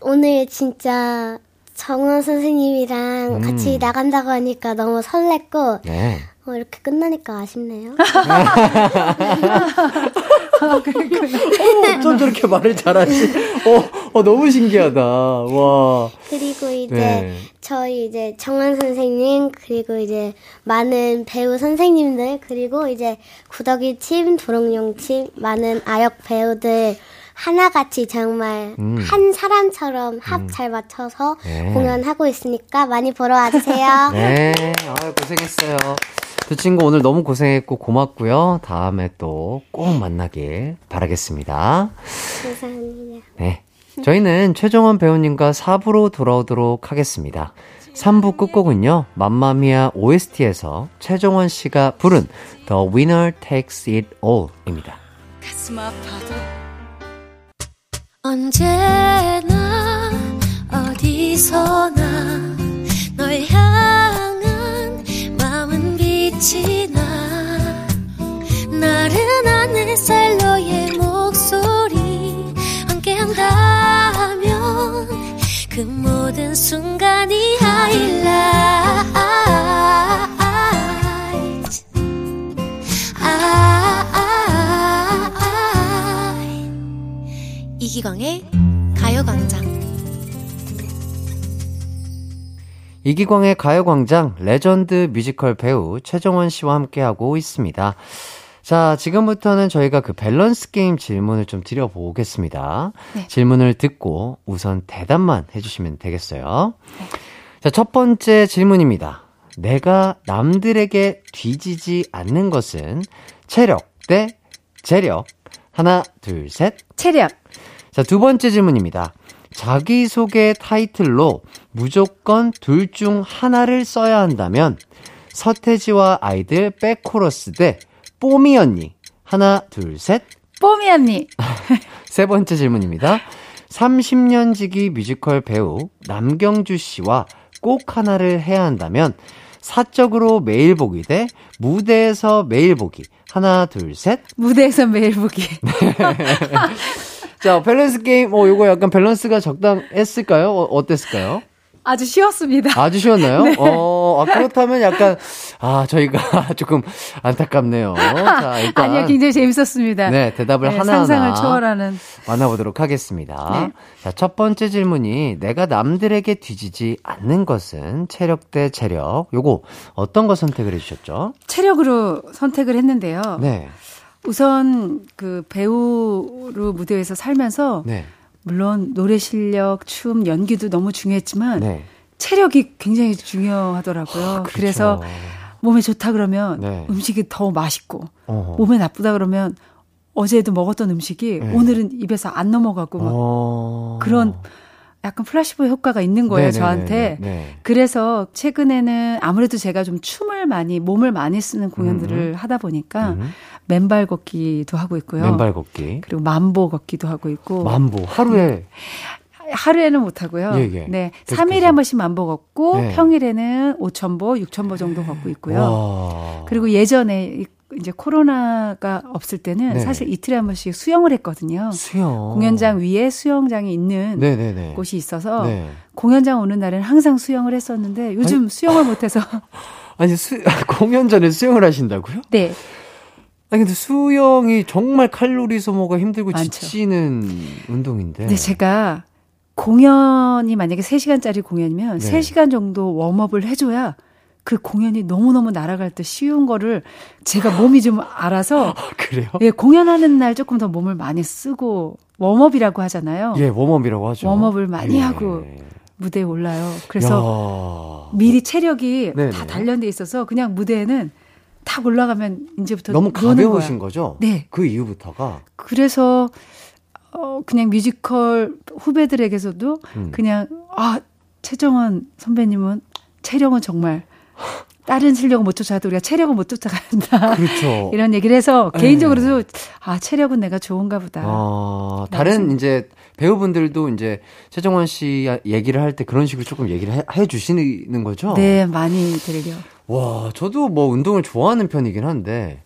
오늘 진짜 정원 선생님이랑 음. 같이 나간다고 하니까 너무 설렜고 네. 어, 이렇게 끝나니까 아쉽네요. 어쩜 저렇게 말을 잘하지? 어, 어, 너무 신기하다. 와. 그리고 이제 네. 저희 이제 정원 선생님 그리고 이제 많은 배우 선생님들 그리고 이제 구덕이 팀, 도롱뇽 팀 많은 아역 배우들 하나같이 정말 음. 한 사람처럼 합 잘 맞춰서 네. 공연하고 있으니까 많이 보러 와주세요. 네. 아유, 고생했어요. 두 친구 오늘 너무 고생했고 고맙고요. 다음에 또 꼭 만나길 바라겠습니다. 감사합니다. 네. 저희는 최종원 배우님과 4부로 돌아오도록 하겠습니다. 3부 끝곡은요, 맘마미아 OST에서 최종원 씨가 부른 The Winner Takes It All 입니다. 언제나 어디서나 널 향한 마음은 빛이 나 나른한 햇살 너의 목소리 한다면 그 모든 순간이 이기광의 가요광장 이기광의 가요광장 레전드 뮤지컬 배우 최정원 씨와 함께하고 있습니다. 자, 지금부터는 저희가 그 밸런스 게임 질문을 좀 드려보겠습니다. 네. 질문을 듣고 우선 대답만 해주시면 되겠어요. 자, 첫 번째 질문입니다. 내가 남들에게 뒤지지 않는 것은 체력 대 재력. 하나, 둘, 셋. 체력. 자, 두 번째 질문입니다. 자기소개 타이틀로 무조건 둘 중 하나를 써야 한다면 서태지와 아이들 백코러스 대 뽀미 언니. 하나, 둘, 셋. 뽀미 언니. 세 번째 질문입니다. 30년 지기 뮤지컬 배우 남경주 씨와 꼭 하나를 해야 한다면 사적으로 매일 보기 대 무대에서 매일 보기. 하나, 둘, 셋. 무대에서 매일 보기. 자, 밸런스 게임, 어, 요거 약간 밸런스가 적당했을까요? 어, 어땠을까요? 아주 쉬웠습니다. 아주 쉬웠나요? 네. 어, 아, 그렇다면 약간, 아, 저희가 조금 안타깝네요. 자, 일단. 아니요, 굉장히 재밌었습니다. 네, 대답을 네, 하나하나 상상을 초월하는. 만나보도록 하겠습니다. 네. 자, 첫 번째 질문이 내가 남들에게 뒤지지 않는 것은 체력 대 체력. 요거 어떤 거 선택을 해주셨죠? 체력으로 선택을 했는데요. 네. 우선 그 배우로 무대에서 살면서 네. 물론 노래 실력, 춤, 연기도 너무 중요했지만 네. 체력이 굉장히 중요하더라고요. 그렇죠. 아, 그래서 몸에 좋다 그러면 네. 음식이 더 맛있고 어허. 몸에 나쁘다 그러면 어제도 먹었던 음식이 네. 오늘은 입에서 안 넘어가고 막 어... 그런 약간 플라시보 효과가 있는 거예요, 네네네네. 저한테. 네. 그래서 최근에는 아무래도 제가 좀 춤을 많이, 몸을 많이 쓰는 공연들을 음. 하다 보니까 음. 맨발 걷기도 하고 있고요. 맨발 걷기. 그리고 만보 걷기도 하고 있고. 만보. 하루에 하루에는 못 하고요. 예, 예. 네. 계속해서. 3일에 한 번씩 만보 걷고 네. 평일에는 5,000보, 6,000보 정도 걷고 있고요. 와. 그리고 예전에 이- 이제 코로나가 없을 때는 네. 사실 이틀에 한 번씩 수영을 했거든요. 수영. 공연장 위에 수영장이 있는 네네네. 곳이 있어서 네. 공연장 오는 날에는 항상 수영을 했었는데 요즘 수영을 못 해서 아니, 수, 공연 전에 수영을 하신다고요? 네 아니, 근데 수영이 정말 칼로리 소모가 힘들고 많죠. 지치는 운동인데. 근데 제가 공연이 만약에 3시간짜리 공연이면 네. 3시간 정도 웜업을 해줘야 그 공연이 너무너무 날아갈 때 쉬운 거를 제가 몸이 좀 알아서 그래요? 예, 공연하는 날 조금 더 몸을 많이 쓰고 웜업이라고 하잖아요. 예, 웜업이라고 하죠. 웜업을 많이 예. 하고 무대에 올라요. 그래서 야. 미리 체력이 네네. 다 단련돼 있어서 그냥 무대에는 탁 올라가면 이제부터 너무 가벼우신. 거죠? 네. 그 이후부터가. 그래서 어 그냥 뮤지컬 후배들에게서도 음. 그냥 아 최정원 선배님은 체력은 정말 다른 실력은 못 쫓아도 우리가 체력은 못 쫓아간다. 그렇죠. 이런 얘기를 해서 네. 개인적으로도 아 체력은 내가 좋은가 보다. 어, 다른 이제 배우분들도 이제 최정원 씨 얘기를 할 때 그런 식으로 조금 얘기를 해, 해 주시는 거죠? 네 많이 들려. 와, 저도 뭐 운동을 좋아하는 편이긴 한데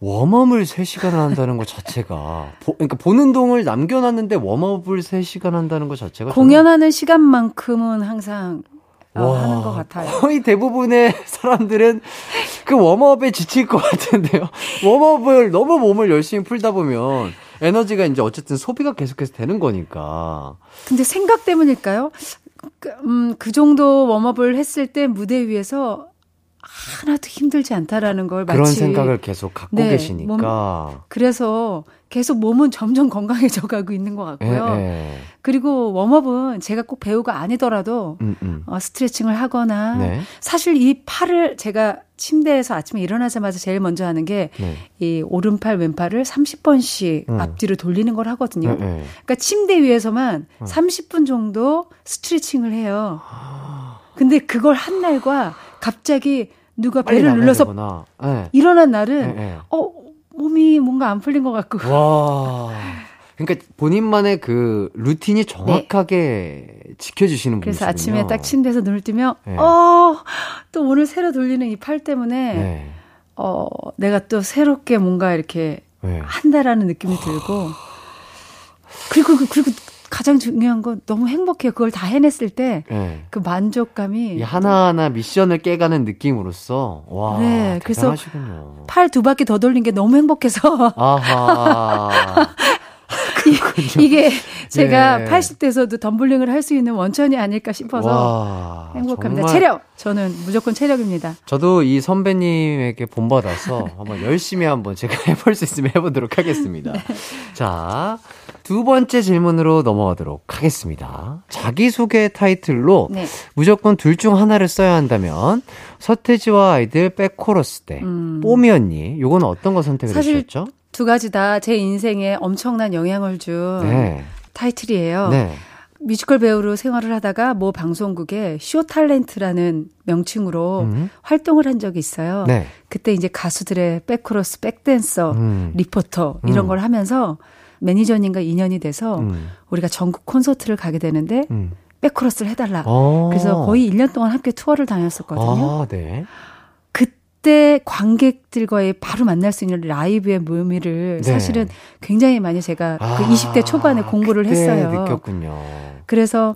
웜업을 3시간을 한다는 것 자체가 보, 그러니까 보는 동을 남겨놨는데 웜업을 3시간 한다는 것 자체가 공연하는 시간만큼은 항상 어, 와, 하는 것 같아요. 거의 대부분의 사람들은 그 웜업에 지칠 것 같은데요. 웜업을 너무 몸을 열심히 풀다 보면 에너지가 이제 어쨌든 소비가 계속해서 되는 거니까. 근데 생각 때문일까요? 그, 음, 그 정도 웜업을 했을 때 무대 위에서 하나도 힘들지 않다라는 걸 마치 그런 생각을 계속 갖고 네, 계시니까. 그래서 계속 몸은 점점 건강해져 가고 있는 것 같고요. 예, 예. 그리고 웜업은 제가 꼭 배우가 아니더라도 음, 음. 어, 스트레칭을 하거나 네. 사실 이 팔을 제가 침대에서 아침에 일어나자마자 제일 먼저 하는 게이 네. 오른팔 왼팔을 30번씩 음. 앞뒤로 돌리는 걸 하거든요. 네, 네. 그러니까 침대 위에서만 음. 30분 정도 스트레칭을 해요. 근데 그걸 한 날과 갑자기 누가 배를 눌러서. 네. 일어난 날은 네, 네. 어 몸이 뭔가 안 풀린 것 같고 와. 그러니까 본인만의 그 루틴이 정확하게 지켜주시는 네. 그래서 분이시군요. 아침에 딱 침대에서 눈을 뜨면 네. 어또 오늘 새로 돌리는 이 팔 때문에 네. 어 내가 또 새롭게 뭔가 이렇게 네. 한다라는 느낌이 들고 그리고 그- 그리고 가장 중요한 건 너무 행복해요. 그걸 다 해냈을 때그 네. 만족감이 이 하나하나 미션을 깨가는 느낌으로써 와 네, 그래서 대단하시군요. 팔두 바퀴 더 돌린 게 너무 행복해서 아하. 이- 이게 제가 네. 80대에서도 덤블링을 할 수 있는 원천이 아닐까 싶어서 와, 행복합니다. 체력 저는 무조건 체력입니다. 저도 이 선배님에게 본받아서 한번 열심히 한번 제가 해볼 수 있으면 해보도록 하겠습니다. 네. 자, 두 번째 질문으로 넘어가도록 하겠습니다. 자기소개 타이틀로 네. 무조건 둘 중 하나를 써야 한다면 서태지와 아이들 백코러스 때 뽀미 언니 요건 어떤 거 선택을 음. 사실 해주셨죠? 두 가지 다 제 인생에 엄청난 영향을 준 네. 타이틀이에요. 네. 뮤지컬 배우로 생활을 하다가 모 방송국에 쇼 탤런트라는 명칭으로 음. 활동을 한 적이 있어요. 네. 그때 이제 가수들의 백코러스, 백댄서, 음. 리포터 이런 음. 걸 하면서 매니저님과 인연이 돼서 음. 우리가 전국 콘서트를 가게 되는데 음. 백코러스를 해달라. 어. 그래서 거의 1년 동안 함께 투어를 다녔었거든요. 아, 네. 그때 관객들과의 바로 만날 수 있는 라이브의 묘미를 네. 사실은 굉장히 많이 제가 아, 그 20대 초반에 공부를 했어요. 느꼈군요. 그래서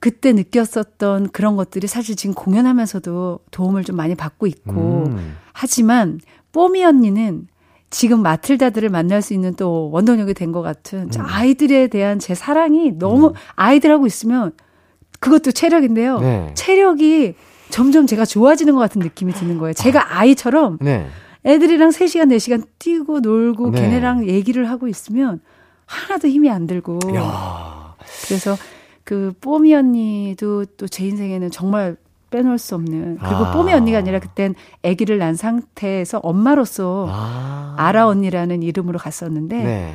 그때 느꼈었던 그런 것들이 사실 지금 공연하면서도 도움을 좀 많이 받고 있고 음. 하지만 뽀미 언니는 지금 마틀다들을 만날 수 있는 또 원동력이 된 것 같은 음. 저 아이들에 대한 제 사랑이 너무 아이들하고 있으면 그것도 체력인데요. 네. 체력이 점점 제가 좋아지는 것 같은 느낌이 드는 거예요. 제가 아이처럼 네. 애들이랑 3시간, 4시간 뛰고 놀고 네. 걔네랑 얘기를 하고 있으면 하나도 힘이 안 들고. 야. 그래서 그 뽀미 언니도 또 제 인생에는 정말 빼놓을 수 없는 그리고 아. 뽀미 언니가 아니라 그땐 아기를 낳은 상태에서 엄마로서 아. 아라 언니라는 이름으로 갔었는데 네.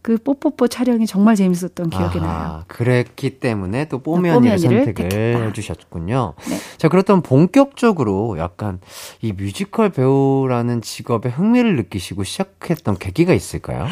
그 뽀뽀뽀 촬영이 정말 재밌었던 기억이 아하, 나요. 그랬기 때문에 또 뽀미 언니를 언니를 선택을 택했다. 해주셨군요. 네. 자, 그렇다면 본격적으로 약간 이 뮤지컬 배우라는 직업에 흥미를 느끼시고 시작했던 계기가 있을까요?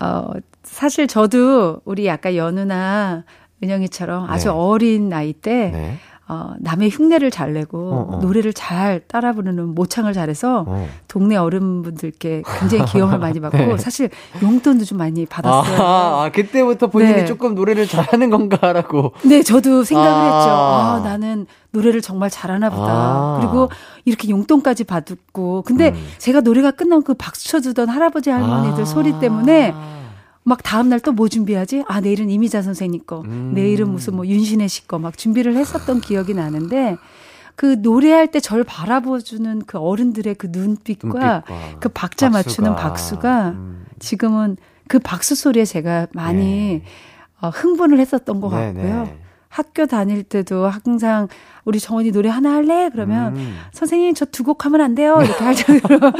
어, 사실 저도 우리 아까 연우나 은영이처럼 아주 네. 어린 나이 때 네. 어, 남의 흉내를 잘 내고 어, 어. 노래를 잘 따라 부르는 모창을 잘해서 어. 동네 어른분들께 굉장히 귀여움을 많이 받고 네. 사실 용돈도 좀 많이 받았어요. 아, 아, 그때부터 본인이 네. 조금 노래를 잘하는 건가라고. 네, 저도 생각을 아. 했죠. 아, 나는 노래를 정말 잘하나 보다. 아. 그리고 이렇게 용돈까지 받고. 근데 음. 제가 노래가 끝나면 그 박수 쳐주던 할아버지 할머니들 아. 소리 때문에 막 다음날 또 뭐 준비하지? 아, 내일은 이미자 선생님 거. 음. 내일은 무슨 뭐 윤신혜 씨 거 막 준비를 했었던 기억이 나는데 그 노래할 때 절 바라보주는 그 어른들의 그 눈빛과, 눈빛과 그 박자 맞추는 박수가. 박수가 음. 지금은 그 박수 소리에 제가 많이 네. 어, 흥분을 했었던 것 네, 같고요. 네. 학교 다닐 때도 항상 우리 정원이 노래 하나 할래? 그러면 음. 선생님 저 두 곡 하면 안 돼요? 이렇게 할 정도로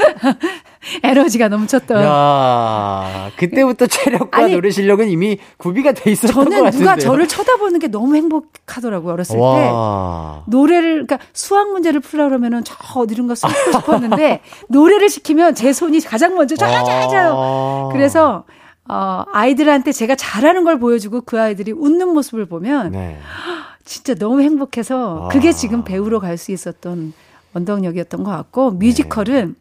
에너지가 넘쳤던. 야, 그때부터 체력과 아니, 노래 실력은 이미 구비가 돼 있었던 것 저는 같은데요. 누가 저를 쳐다보는 게 너무 행복하더라고요 어렸을 때. 와. 노래를 그러니까 수학 문제를 풀라 그러면은 저 어디론가 숨고 싶었는데 노래를 시키면 제 손이 가장 먼저 짜자자. 아. 그래서 어 아이들한테 제가 잘하는 걸 보여주고 그 아이들이 웃는 모습을 보면 네. 진짜 너무 행복해서 아. 그게 지금 배우로 갈수 있었던 원동력이었던 것 같고 뮤지컬은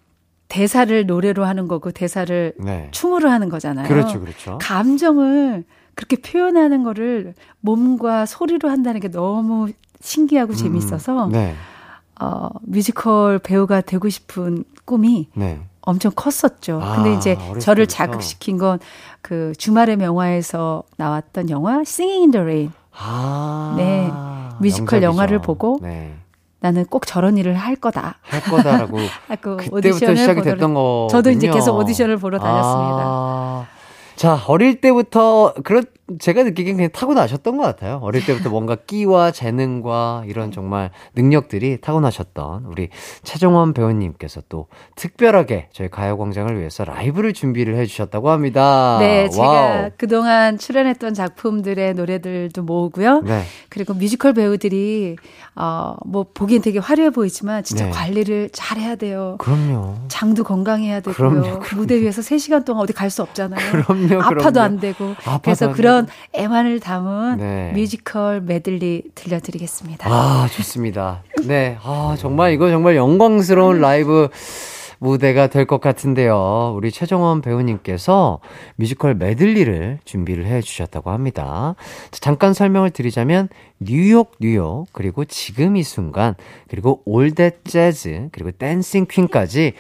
대사를 노래로 하는 거고 대사를 네. 춤으로 하는 거잖아요. 그렇죠, 그렇죠. 감정을 그렇게 표현하는 거를 몸과 소리로 한다는 게 너무 신기하고 재밌어서 네. 어, 뮤지컬 배우가 되고 싶은 꿈이 네. 엄청 컸었죠. 아, 근데 이제 저를 때부터. 자극시킨 건 그 주말의 명화에서 나왔던 영화 Singing in the Rain. 아. 네. 뮤지컬 명작이죠. 영화를 보고 네. 나는 꼭 저런 일을 할 거다. 할 거다라고 하고 그때부터 오디션을 시작이 보러 됐던 거. 저도 이제 계속 오디션을 보러 다녔습니다. 아. 자, 어릴 때부터 그런 제가 느끼기엔 그냥 타고나셨던 것 같아요. 어릴 때부터 뭔가 끼와 재능과 이런 정말 능력들이 타고나셨던 우리 최정원 배우님께서 또 특별하게 저희 가요광장을 위해서 라이브를 준비를 해주셨다고 합니다. 네, 제가 와우. 그동안 출연했던 작품들의 노래들도 모으고요. 네. 그리고 뮤지컬 배우들이 어, 뭐 보기엔 되게 화려해 보이지만 진짜 네. 관리를 잘 해야 돼요. 그럼요. 장도 건강해야 되고요. 그럼요, 그럼요. 무대 위에서 3시간 동안 어디 갈 수 없잖아요. 그럼요, 아파도 그럼요. 안 되고. 아파도 그래서 안 그런 애환을 담은 네. 뮤지컬 메들리 들려드리겠습니다. 아, 좋습니다. 네. 아, 정말 이거 정말 영광스러운 라이브 무대가 될 것 같은데요. 우리 최정원 배우님께서 뮤지컬 메들리를 준비를 해 주셨다고 합니다. 자, 잠깐 설명을 드리자면 New York New York 그리고 지금 이 순간 그리고 All That Jazz 그리고 Dancing Queen까지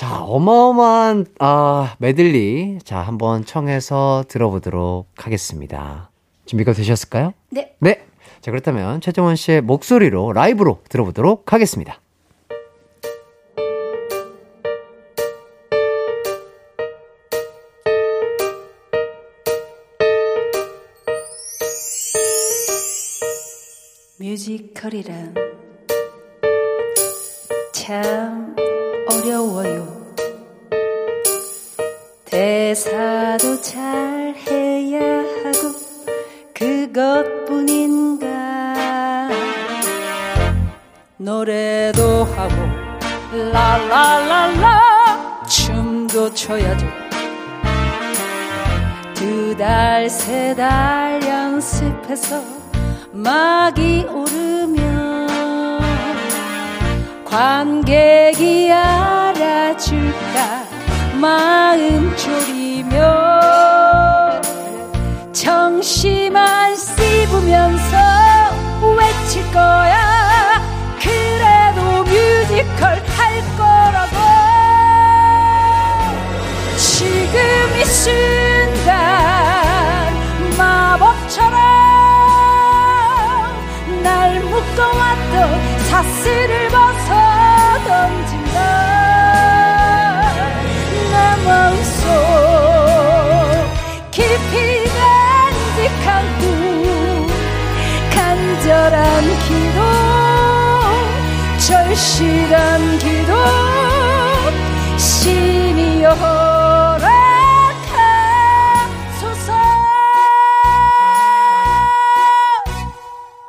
자, 어마어마한 아, 메들리 자, 한번 청해서 들어보도록 하겠습니다. 준비가 되셨을까요? 네. 네. 자, 그렇다면 최정원 씨의 목소리로 라이브로 들어보도록 하겠습니다. 뮤지컬이란 참 어려워요. 대사도 잘 해야 하고 그것뿐인가 노래도 하고 라라라라 춤도 춰야죠 두 달 세달 연습해서 막이 오르면 관객이 알아줄까? 마음 졸이며 정신만 씹으면서 외칠 거야. 그래도 뮤지컬 할 거라고. 지금 이 순간 마법처럼 날 묶어왔던 사슬을 절실한 기도 신이여 허락하소서.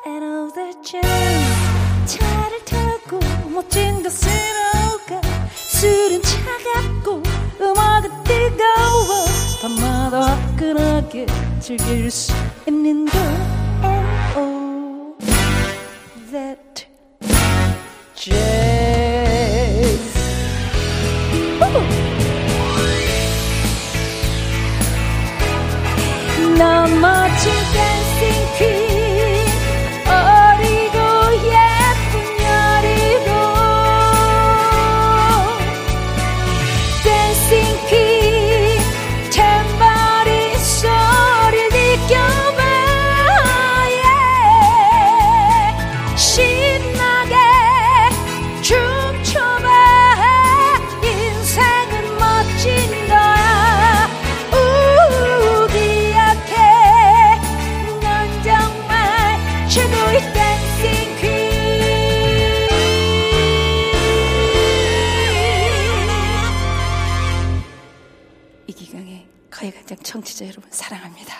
And all the jam 차를 타고 멋진 곳을 오가 술은 차갑고 음악은 뜨거워 밤마다 화끈하게 즐길 수 청취자 여러분 사랑합니다.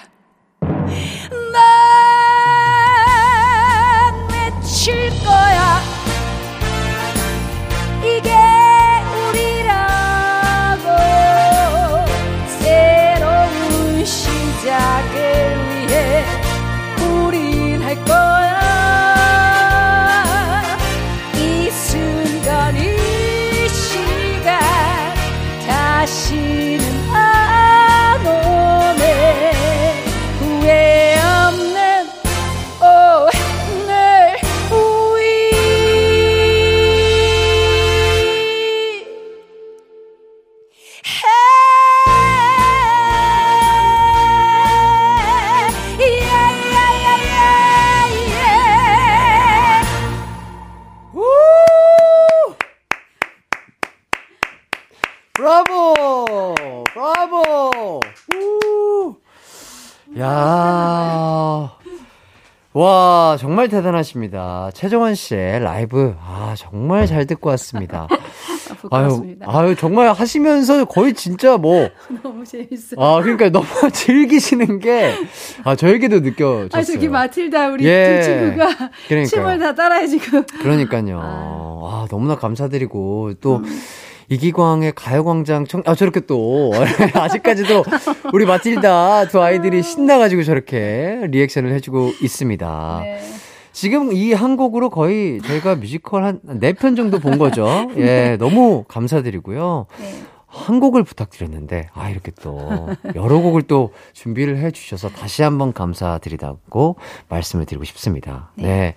정말 대단하십니다. 최정원 씨의 라이브, 아, 정말 잘 듣고 왔습니다. 아유. 아유, 정말 하시면서 거의 진짜 뭐, 너무 재밌어요. 아, 그러니까 너무 즐기시는 게, 아, 저에게도 느껴졌어요. 아, 저기 마틸다 우리 예. 두 친구가 그러니까요. 춤을 다 따라해 지금. 그러니까요. 아, 너무나 감사드리고, 또, 이기광의 가요광장 청, 아, 저렇게 또, 아직까지도 우리 마틸다 두 아이들이 신나가지고 저렇게 리액션을 해주고 있습니다. 네. 지금 이 한 곡으로 거의 저희가 뮤지컬 한 네 편 정도 본 거죠. 예, 너무 감사드리고요. 네. 한 곡을 부탁드렸는데, 아, 이렇게 또, 여러 곡을 또 준비를 해 주셔서 다시 한번 감사드리다고 말씀을 드리고 싶습니다. 네.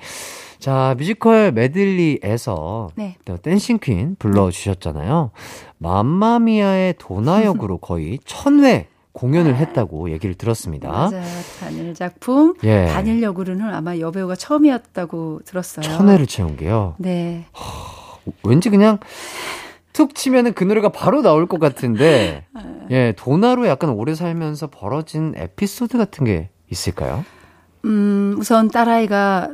자, 뮤지컬 메들리에서 네. 또 Dancing Queen 불러 주셨잖아요. 맘마미아의 도나 역으로 거의 천회 공연을 했다고 얘기를 들었습니다. 맞아요. 단일 작품. 예. 단일 역으로는 아마 여배우가 처음이었다고 들었어요. 천회를 채운 게요. 네. 왠지 그냥 툭 치면은 그 노래가 바로 나올 것 같은데, 예, 도나로 약간 오래 살면서 벌어진 에피소드 같은 게 있을까요? 음, 우선 딸아이가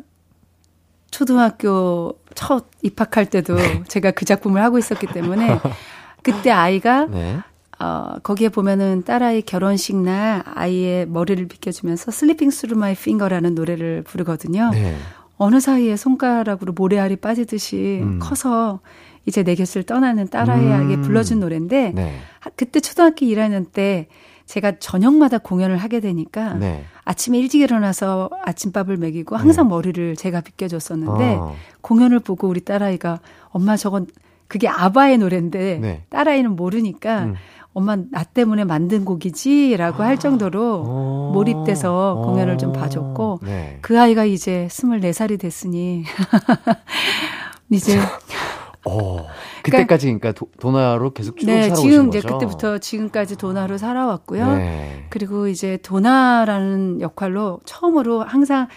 초등학교 첫 입학할 때도 네. 제가 그 작품을 하고 있었기 때문에 그때 아이가 네. 어, 거기에 보면은 딸아이 결혼식 날 아이의 머리를 빗겨주면서 Slipping Through My Finger라는 노래를 부르거든요. 네. 어느 사이에 손가락으로 모래알이 빠지듯이 음. 커서 이제 내 곁을 떠나는 딸아이에게 음. 불러준 노래인데 네. 하- 그때 초등학교 1학년 때 제가 저녁마다 공연을 하게 되니까 네. 아침에 일찍 일어나서 아침밥을 먹이고 항상 머리를 제가 빗겨줬었는데 아. 공연을 보고 우리 딸아이가 엄마 저건 그게 아바의 노래인데 네. 딸아이는 모르니까 음. 엄마 나 때문에 만든 곡이지라고 할 정도로 어. 몰입돼서 공연을 좀 어. 봐줬고 네. 그 아이가 이제 24살이 됐으니 이제 어, 그때까지 그러니까 도, 도나로 계속 쭉 네 살아오신 지금 거죠? 이제 그때부터 지금까지 도나로 살아왔고요. 네. 그리고 이제 도나라는 역할로 처음으로 항상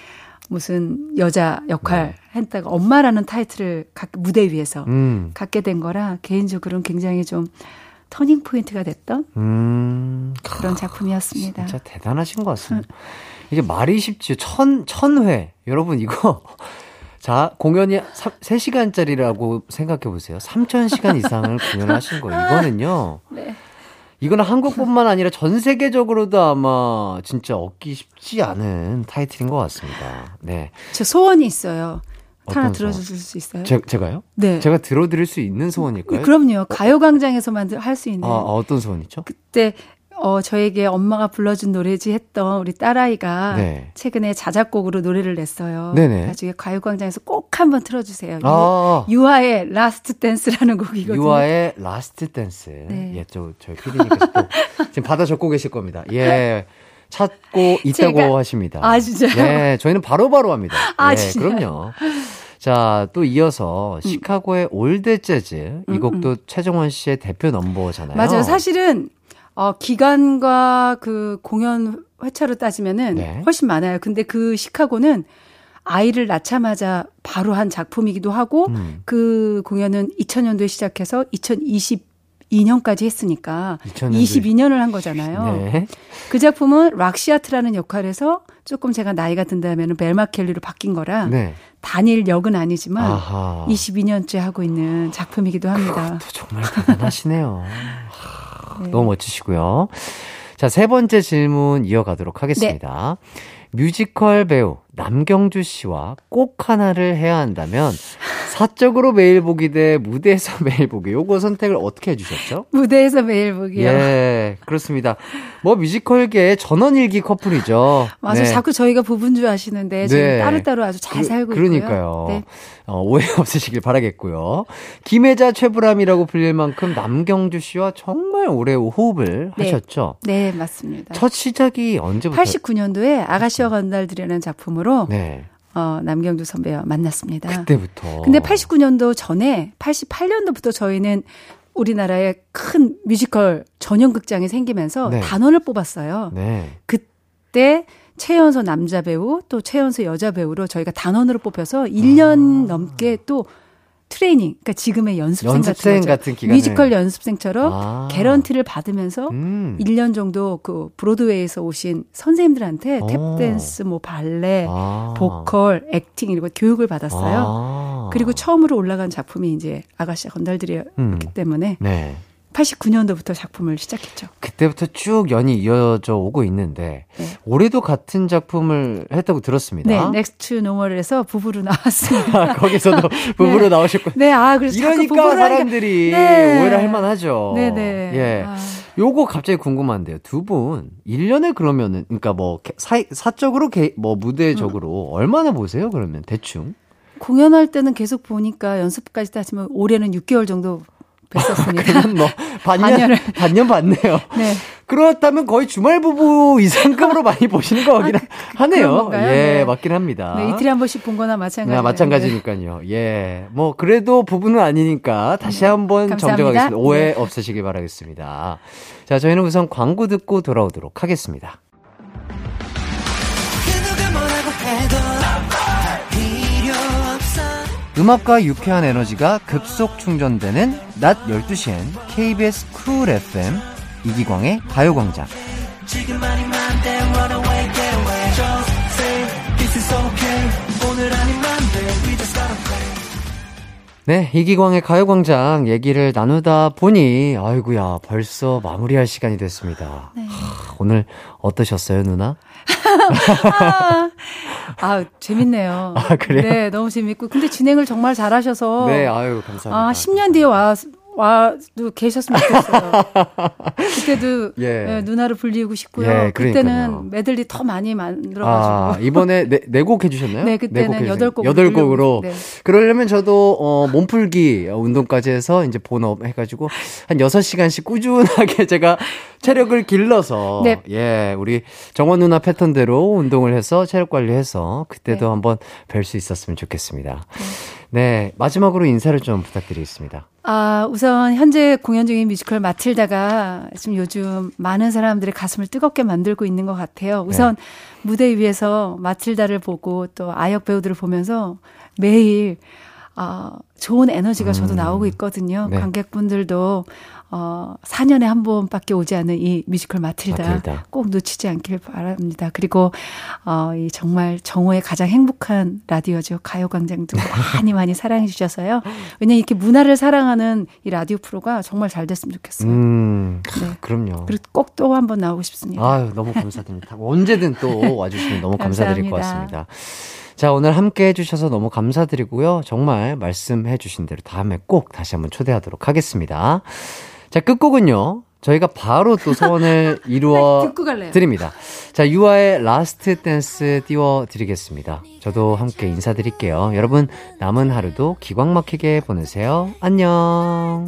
무슨 여자 역할 했다가 엄마라는 타이틀을 각 무대 위에서 네. 음. 갖게 된 거라 개인적으로는 굉장히 좀 터닝 포인트가 됐던 음. 그런 작품이었습니다. 진짜 대단하신 것 같습니다. 이게 말이 쉽지. 천, 천회. 여러분, 이거. 자, 공연이 3시간짜리라고 생각해 보세요. 3,000시간 이상을 공연하신 거. 이거는요. 네. 이거는 한국뿐만 아니라 전 세계적으로도 아마 진짜 얻기 쉽지 않은 타이틀인 것 같습니다. 네. 저 소원이 있어요. 하나 들어주실 수 있어요? 제, 제가요? 네. 제가 들어드릴 수 있는 소원일까요? 그럼요. 가요광장에서만 할 수 있는. 아, 아, 어떤 소원이죠? 그때 어 저에게 엄마가 불러준 노래지 했던 우리 딸아이가 네. 최근에 자작곡으로 노래를 냈어요. 네네. 나중에 가요광장에서 꼭 한번 틀어주세요. 아. 유, 유하의 Last Dance라는 곡이거든요. 유하의 Last Dance. 네. 예, 저, 저희 피디님께서 또 지금 받아 적고 계실 겁니다. 예. 찾고 있다고 제가- 하십니다. 아, 진짜요? 예, 저희는 바로 바로 합니다. 아, 예, 진짜요? 그럼요. 자, 또 이어서 음. 시카고의 All That Jazz. 이 곡도 최정원 씨의 대표 넘버잖아요. 맞아요. 사실은 어 기간과 그 공연 회차로 따지면은 네. 훨씬 많아요. 근데 그 시카고는 아이를 낳자마자 바로 한 작품이기도 하고 음. 그 공연은 2000년도에 시작해서 2022년까지 했으니까 2000년도에 22년을 한 거잖아요. 네. 그 작품은 록시 하트라는 역할에서 조금 제가 나이가 든다면 벨마 켈리로 바뀐 거라 네. 단일 역은 아니지만 아하. 22년째 하고 있는 작품이기도 합니다. 또 정말 대단하시네요. 네. 너무 멋지시고요. 자, 세 번째 질문 이어가도록 하겠습니다. 뮤지컬 배우 남경주 씨와 꼭 하나를 해야 한다면 사적으로 매일 보기 대 무대에서 매일 보기 요거 선택을 어떻게 해주셨죠? 무대에서 매일 보기요. 예, 그렇습니다. 뭐 뮤지컬계의 전원일기 커플이죠. 맞아, 네. 자꾸 저희가 부분주 하시는데 지금 네. 따로따로 아주 잘 그- 살고 그러니까요. 있고요. 네. 어, 오해 없으시길 바라겠고요. 김혜자 최불암이라고 불릴 만큼 남경주 씨와 정말 오래 호흡을 네. 하셨죠. 네, 맞습니다. 첫 시작이 언제부터? 89년도에 아가씨와 건달들이라는 작품으로 네, 어, 남경주 선배와 만났습니다. 그때부터. 근데 89년도 전에 88년도부터 저희는 우리나라에 큰 뮤지컬 전용 극장이 생기면서 네. 단원을 뽑았어요. 네. 그때 최연소 남자 배우 또 최연소 여자 배우로 저희가 단원으로 뽑혀서 1년 넘게 또 트레이닝, 그러니까 지금의 연습생, 연습생 같은. 같은. 뮤지컬 연습생처럼 아. 개런티를 받으면서 음. 1년 정도 그 브로드웨이에서 오신 선생님들한테 오. 탭댄스, 뭐 발레, 아. 보컬, acting 이런 거 교육을 받았어요. 아. 그리고 처음으로 올라간 작품이 이제 아가씨 건달들이었기 음. 때문에 네. 89년도부터 작품을 시작했죠. 그때부터 쭉 연이 이어져 오고 있는데 네. 올해도 같은 작품을 했다고 들었습니다. 네, Next to Normal에서 부부로 나왔습니다. 거기서도 부부로 나오셨고 네, 아, 그래서 이러니까 사람들이 네. 오해를 할 만하죠. 네, 네. 예. 아. 요거 갑자기 궁금한데요. 두 분, 1년에 그러면은, 그러니까 뭐, 개- 사, 사적으로, 개, 뭐, 무대적으로 음. 얼마나 보세요, 그러면? 대충? 공연할 때는 계속 보니까 연습까지 따지면 올해는 6개월 정도 뵀었습니다. 그러면 뭐, 반년. 반년 봤네요. 네. 그렇다면 거의 주말 부부 이상급으로 많이 보시는 거 같긴 하네요. 그런 건가요? 예, 네. 맞긴 합니다. 네, 이틀에 한 번씩 본 거나 마찬가지. 네, 마찬가지니까요. 예. 뭐, 그래도 부부는 아니니까 다시 한번 네. 감사합니다. 정정하겠습니다. 오해 네. 없으시길 바라겠습니다. 자, 저희는 우선 광고 듣고 돌아오도록 하겠습니다. 음악과 유쾌한 에너지가 급속 충전되는 낮 12시엔 KBS 쿨 FM 이기광의 가요광장. 네, 이기광의 가요광장 얘기를 나누다 보니, 아이구야, 벌써 마무리할 시간이 됐습니다. 하, 오늘 어떠셨어요, 누나? 아, 아, 재밌네요. 아, 그래요? 네, 너무 재밌고. 근데 진행을 정말 잘하셔서. 네, 아유, 감사합니다. 아, 10년 뒤에 와, 와도 계셨으면 좋겠어요. 그때도 예. 예, 누나를 불리고 싶고요. 예. 그때는 메들리 더 많이 만들어가지고. 아, 이번에 네, 네곡 해주셨나요? 네, 그때는 해주셨- 여덟 곡 여덟 곡으로. 네. 그러려면 저도, 어, 몸풀기 운동까지 해서 이제 본업 해가지고 한 6 시간씩 꾸준하게 제가 체력을 길러서. 네. 예, 우리 정원 누나 패턴대로 운동을 해서 체력 관리해서 그때도 네. 한번 뵐 수 있었으면 좋겠습니다. 네, 마지막으로 인사를 좀 부탁드리겠습니다. 아, 우선 현재 공연 중인 뮤지컬 마틸다가 지금 요즘 많은 사람들의 가슴을 뜨겁게 만들고 있는 것 같아요. 우선 무대 위에서 마틸다를 보고 또 아역 배우들을 보면서 매일 아, 좋은 에너지가 저도 음. 나오고 있거든요. 네. 관객분들도 어, 4년에 한 번밖에 오지 않는 이 뮤지컬 마틸다, 마틸다. 꼭 놓치지 않길 바랍니다. 그리고 어, 이 정말 정오의 가장 행복한 라디오죠. 가요광장도 많이 많이 사랑해 주셔서요. 왜냐면 이렇게 문화를 사랑하는 이 라디오 프로가 정말 잘 됐으면 좋겠어요. 음, 네. 그럼요. 그리고 꼭 또 한 번 나오고 싶습니다. 아유, 너무 감사드립니다. 언제든 또 와주시면 너무 감사드릴 것. 같습니다. 자, 오늘 함께 해주셔서 너무 감사드리고요. 정말 말씀해주신 대로 다음에 꼭 다시 한번 초대하도록 하겠습니다. 자, 끝곡은요. 저희가 바로 또 소원을 이루어 갈래요. 드립니다. 자, 유아의 Last Dance 띄워 드리겠습니다. 저도 함께 인사드릴게요. 여러분, 남은 하루도 기광 막히게 보내세요. 안녕.